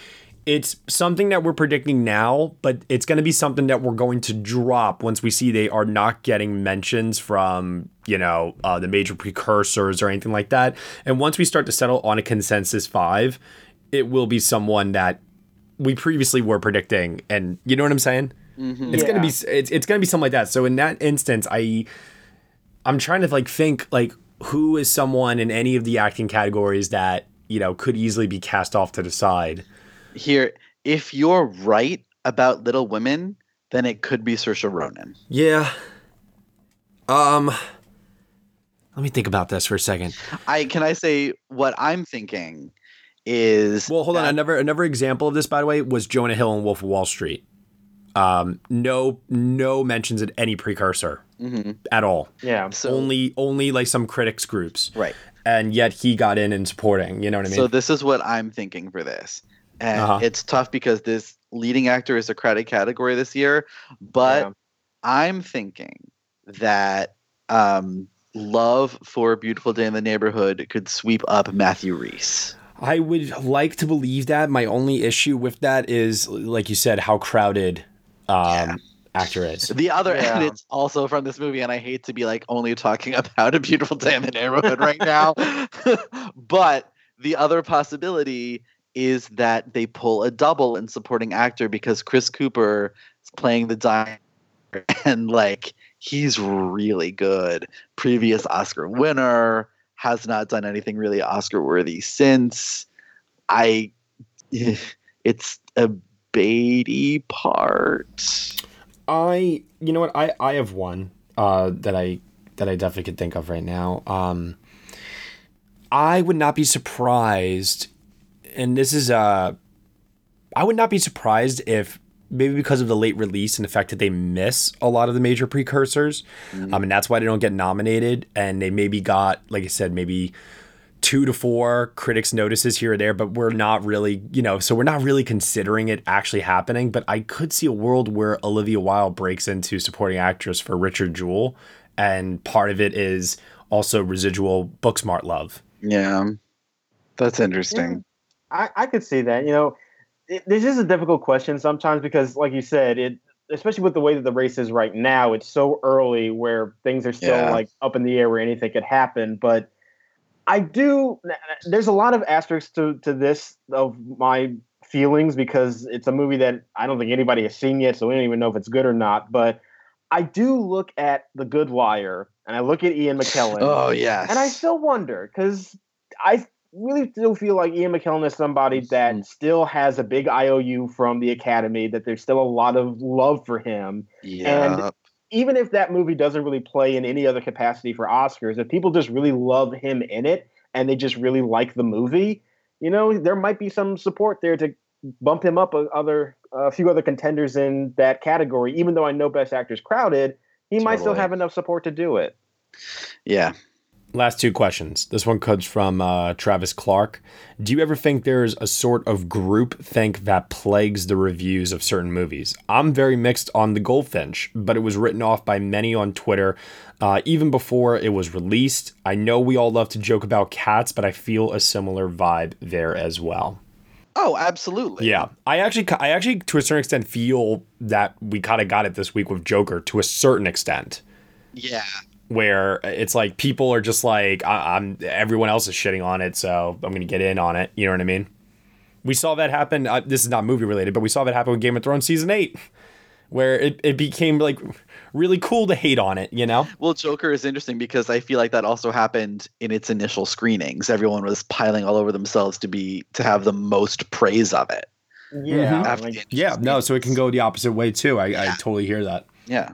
it's something that we're predicting now, but it's going to be something that we're going to drop once we see they are not getting mentions from, you know, uh, the major precursors or anything like that. And once we start to settle on a consensus five, it will be someone that we previously were predicting. And you know what I'm saying? Mm-hmm. It's yeah. gonna be it's, it's gonna be something like that. So in that instance, I I'm trying to like think like who is someone in any of the acting categories that you know could easily be cast off to the side here if you're right about Little Women, then it could be Saoirse Ronan. Yeah. Um. Let me think about this for a second. I can I say what I'm thinking is Well, hold on. Another another example of this, by the way, was Jonah Hill in Wolf of Wall Street. Um, no, no mentions of any precursor Mhm. at all. Yeah. So only only like some critics groups. Right. And yet he got in and supporting. You know what I mean? So this is what I'm thinking for this. And Uh-huh. it's tough because this leading actor is a credit category this year, but I'm thinking that um, love for Beautiful Day in the Neighborhood could sweep up Matthew Rhys. I would like to believe that. My only issue with that is, like you said, how crowded um, actor is. The other, Yeah. and it's also from this movie, and I hate to be like only talking (laughs) about a beautiful day in the neighborhood right now, (laughs) but the other possibility is that they pull a double in supporting actor because Chris Cooper is playing the diner, (laughs) and like he's really good. Previous Oscar winner has not done anything really Oscar worthy since. I, (laughs) it's a Beatty part. I, you know what? I I have one uh, that I that I definitely could think of right now. Um, I would not be surprised, and this is uh, I would not be surprised if maybe because of the late release and the fact that they miss a lot of the major precursors, um, and that's why they don't get nominated, and they maybe got, like I said, maybe two to four critics notices here or there but we're not really you know so we're not really considering it actually happening but i could see a world where olivia wilde breaks into supporting actress for richard jewell and part of it is also residual booksmart love. Yeah, that's interesting. I, I could see that. You know, it, this is a difficult question sometimes because, like you said, it especially with the way that the race is right now, it's so early where things are still Yeah. like up in the air where anything could happen. But I do. There's a lot of asterisks to to this of my feelings because it's a movie that I don't think anybody has seen yet, so we don't even know if it's good or not. But I do look at The Good Liar and I look at Ian (laughs) McKellen. Oh, yes. and I still wonder because I really still feel like Ian McKellen is somebody that still has a big IOU from the Academy. That there's still a lot of love for him. And even if that movie doesn't really play in any other capacity for Oscars, if people just really love him in it and they just really like the movie, you know, there might be some support there to bump him up a other a few other contenders in that category. Even though I know Best Actor's crowded, he might still have enough support to do it. Yeah. Last two questions. This one comes from uh, travis clark. Do you ever think there's a sort of group think that plagues the reviews of certain movies? I'm very mixed on the goldfinch but it was written off by many on twitter uh, even before it was released. I know we all love to joke about cats but i feel a similar vibe there as well. Oh, absolutely. yeah, I actually, I actually, to a certain extent, feel that we kind of got it this week with Joker to a certain extent. Yeah. Where it's like people are just like I- I'm everyone else is shitting on it, so I'm gonna get in on it. You know what I mean? We saw that happen. Uh, this is not movie related, but we saw that happen with Game of Thrones season eight, where it, it became like really cool to hate on it. You know? Well, Joker is interesting because I feel like that also happened in its initial screenings. Everyone was piling all over themselves to be to have the most praise of it. Yeah, After like- Yeah. No. So it can go the opposite way too. I, I totally hear that. yeah.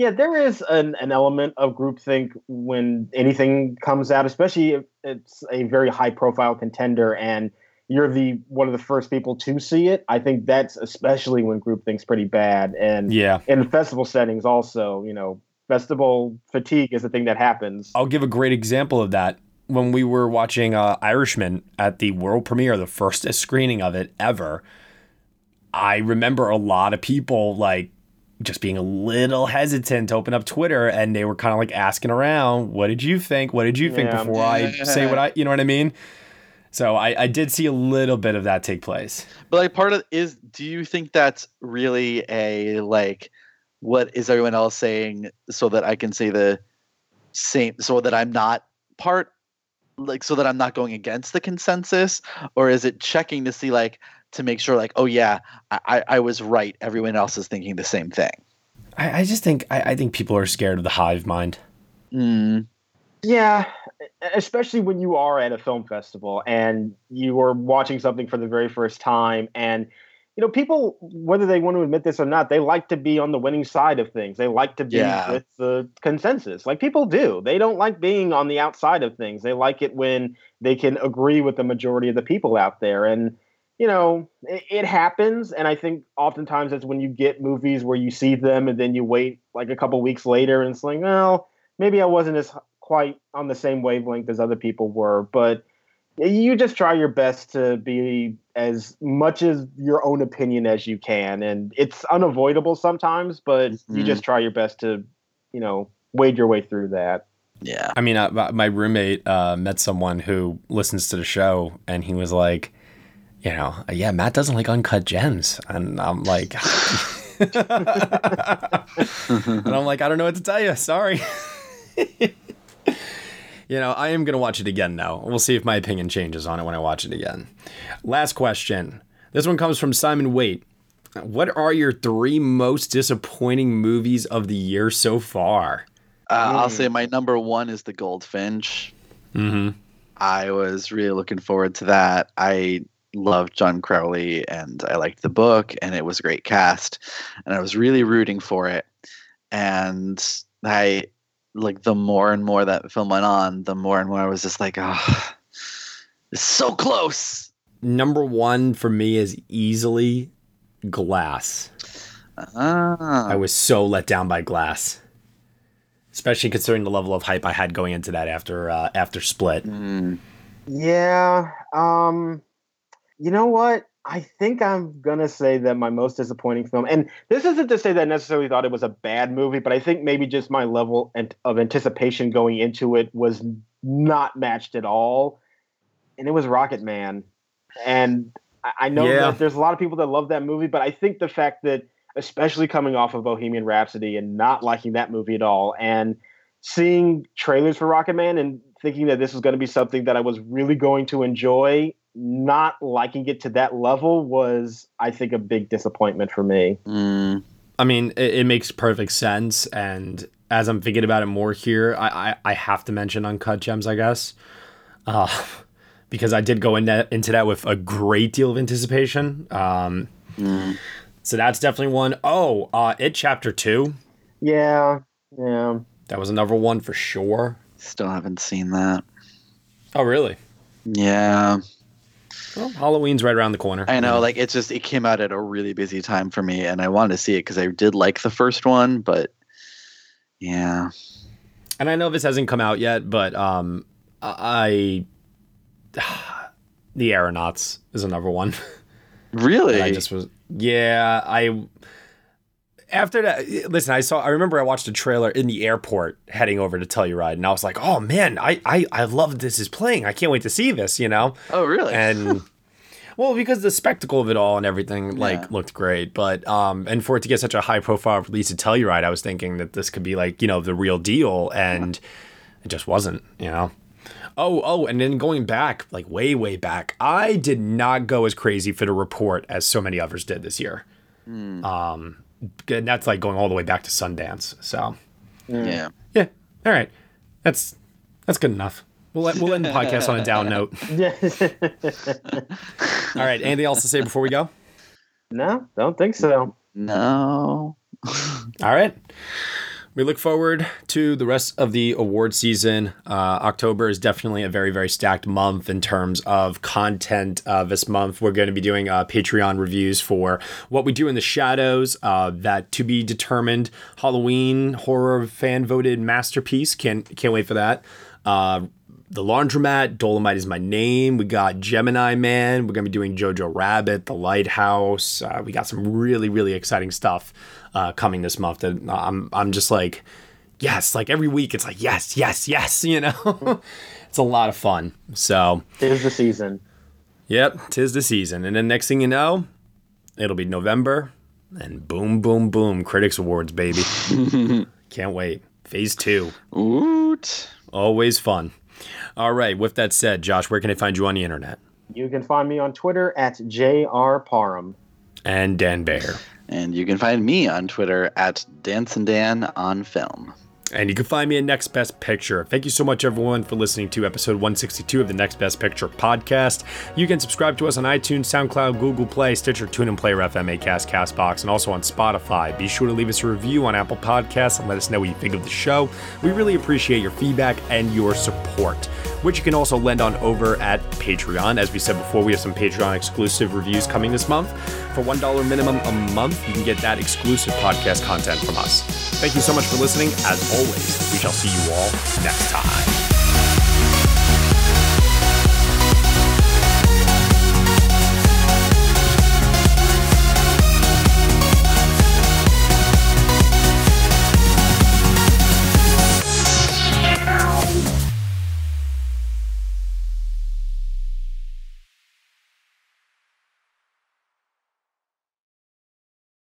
Yeah, there is an, an element of groupthink when anything comes out, especially if it's a very high profile contender and you're the one of the first people to see it. I think that's especially when groupthink's pretty bad. And Yeah. in festival settings also, you know, festival fatigue is a thing that happens. I'll give a great example of that. When we were watching uh, Irishman at the world premiere, the first screening of it ever, I remember a lot of people like just being a little hesitant to open up Twitter and they were kind of like asking around, what did you think? What did you think Yeah. before I (laughs) say what I, you know what I mean? So I, I did see a little bit of that take place. But like part of is do you think that's really a like what is everyone else saying so that I can say the same so that I'm not part like so that I'm not going against the consensus or is it checking to see like to make sure like oh yeah I, I, I was right everyone else is thinking the same thing I, I just think I, I think people are scared of the hive mind. mm. Yeah, especially when you are at a film festival and you are watching something for the very first time and you know, people, whether they want to admit this or not, they like to be on the winning side of things. They like to be Yeah. with the consensus. Like people do. They don't like being on the outside of things. They like it when they can agree with the majority of the people out there. And, you know, it, it happens. And I think oftentimes that's when you get movies where you see them and then you wait like a couple weeks later and it's like, well, maybe I wasn't as quite on the same wavelength as other people were. But you just try your best to be as much as your own opinion as you can and it's unavoidable sometimes but you Mhm. just try your best to you know wade your way through that yeah I mean, uh, my- my roommate uh, met someone who listens to the show, and he was like, you know, yeah, Matt doesn't like uncut gems, and I'm like, (laughs) and I'm like, I don't know what to tell you. Sorry. (laughs) you know, I am gonna watch it again now. We'll see if my opinion changes on it when I watch it again. Last question. This one comes from Simon Waite. What are your three most disappointing movies of the year so far? Uh, I'll say my number one is the Goldfinch. Mm-hmm. I was really looking forward to that. I loved John Crowley and I liked the book and it was a great cast and I was really rooting for it. And I like the more and more that film went on, the more and more I was just like, oh, it's so close. Number one for me is easily Glass. Ah. I was so let down by Glass, especially considering the level of hype I had going into that after uh, after Split. yeah um you know what i think i'm gonna say that my most disappointing film and this isn't to say that i necessarily thought it was a bad movie but i think maybe just my level of anticipation going into it was not matched at all and it was rocket man and I- I know Yeah. that there's a lot of people that love that movie, but I think the fact that, especially coming off of Bohemian Rhapsody and not liking that movie at all, and seeing trailers for Rocket Man and thinking that this was going to be something that I was really going to enjoy, not liking it to that level was, I think, a big disappointment for me. I mean, it, it makes perfect sense, and as I'm thinking about it more here, I I, I have to mention Uncut Gems, I guess, uh, (laughs) because I did go in that, into that with a great deal of anticipation. Um, So that's definitely one. Oh, uh, it chapter two. Yeah, yeah. That was another one for sure. Still haven't seen that. Oh, really? Yeah. Well, Halloween's right around the corner. I know, like it's just it came out at a really busy time for me, and I wanted to see it because I did like the first one, but yeah, and I know this hasn't come out yet, but um, I, (sighs) the Aeronauts is another one. (laughs) Really? I just was, yeah, I. After that, listen, I saw. I remember I watched a trailer in the airport heading over to Telluride, and I was like, "Oh man, I I I love this is playing. I can't wait to see this." You know? Oh, really? And (laughs) well, because the spectacle of it all and everything like looked great, but um, and for it to get such a high profile release at Telluride, I was thinking that this could be like you know the real deal, and it just wasn't. You know? Oh, oh, and then going back, like way, way back, I did not go as crazy for the report as so many others did this year. Um, and that's like going all the way back to Sundance. So, mm. yeah, yeah. All right, that's that's good enough. We'll let, we'll end the podcast on a down (laughs) note. (laughs) All right. Anything else to say before we go? No, don't think so. No. All right. We look forward to the rest of the award season. Uh, October is definitely a very, very stacked month in terms of content. Uh, this month, we're going to be doing uh, Patreon reviews for What We Do in the Shadows, uh, that to be determined Halloween horror fan voted masterpiece. Can't can't wait for that. Uh, the Laundromat, Dolomite is my name. We got Gemini Man. We're gonna be doing Jojo Rabbit, The Lighthouse. Uh, we got some really, really exciting stuff uh, coming this month. That I'm, I'm just like, yes, like every week it's like yes, yes, yes. (laughs) You know, it's a lot of fun. So Tis the season. Yep, tis the season. And then next thing you know, it'll be November, and boom, boom, boom, Critics Awards, baby. (laughs) Can't wait. Phase two. Oot. Always fun. All right. With that said, Josh, where can I find you on the internet? You can find me on Twitter at jrparham. And Dan Bayer. And you can find me on Twitter at Dance and Dan on Film. And you can find me at Next Best Picture. Thank you so much, everyone, for listening to episode 162 of the Next Best Picture podcast. You can subscribe to us on iTunes, SoundCloud, Google Play, Stitcher, TuneIn, Player FM, Acast, Castbox, and also on Spotify. Be sure to leave us a review on Apple Podcasts and let us know what you think of the show. We really appreciate your feedback and your support, which you can also lend on over at Patreon. As we said before, we have some Patreon exclusive reviews coming this month. For $1 minimum a month, you can get that exclusive podcast content from us. Thank you so much for listening. As always, we shall see you all next time.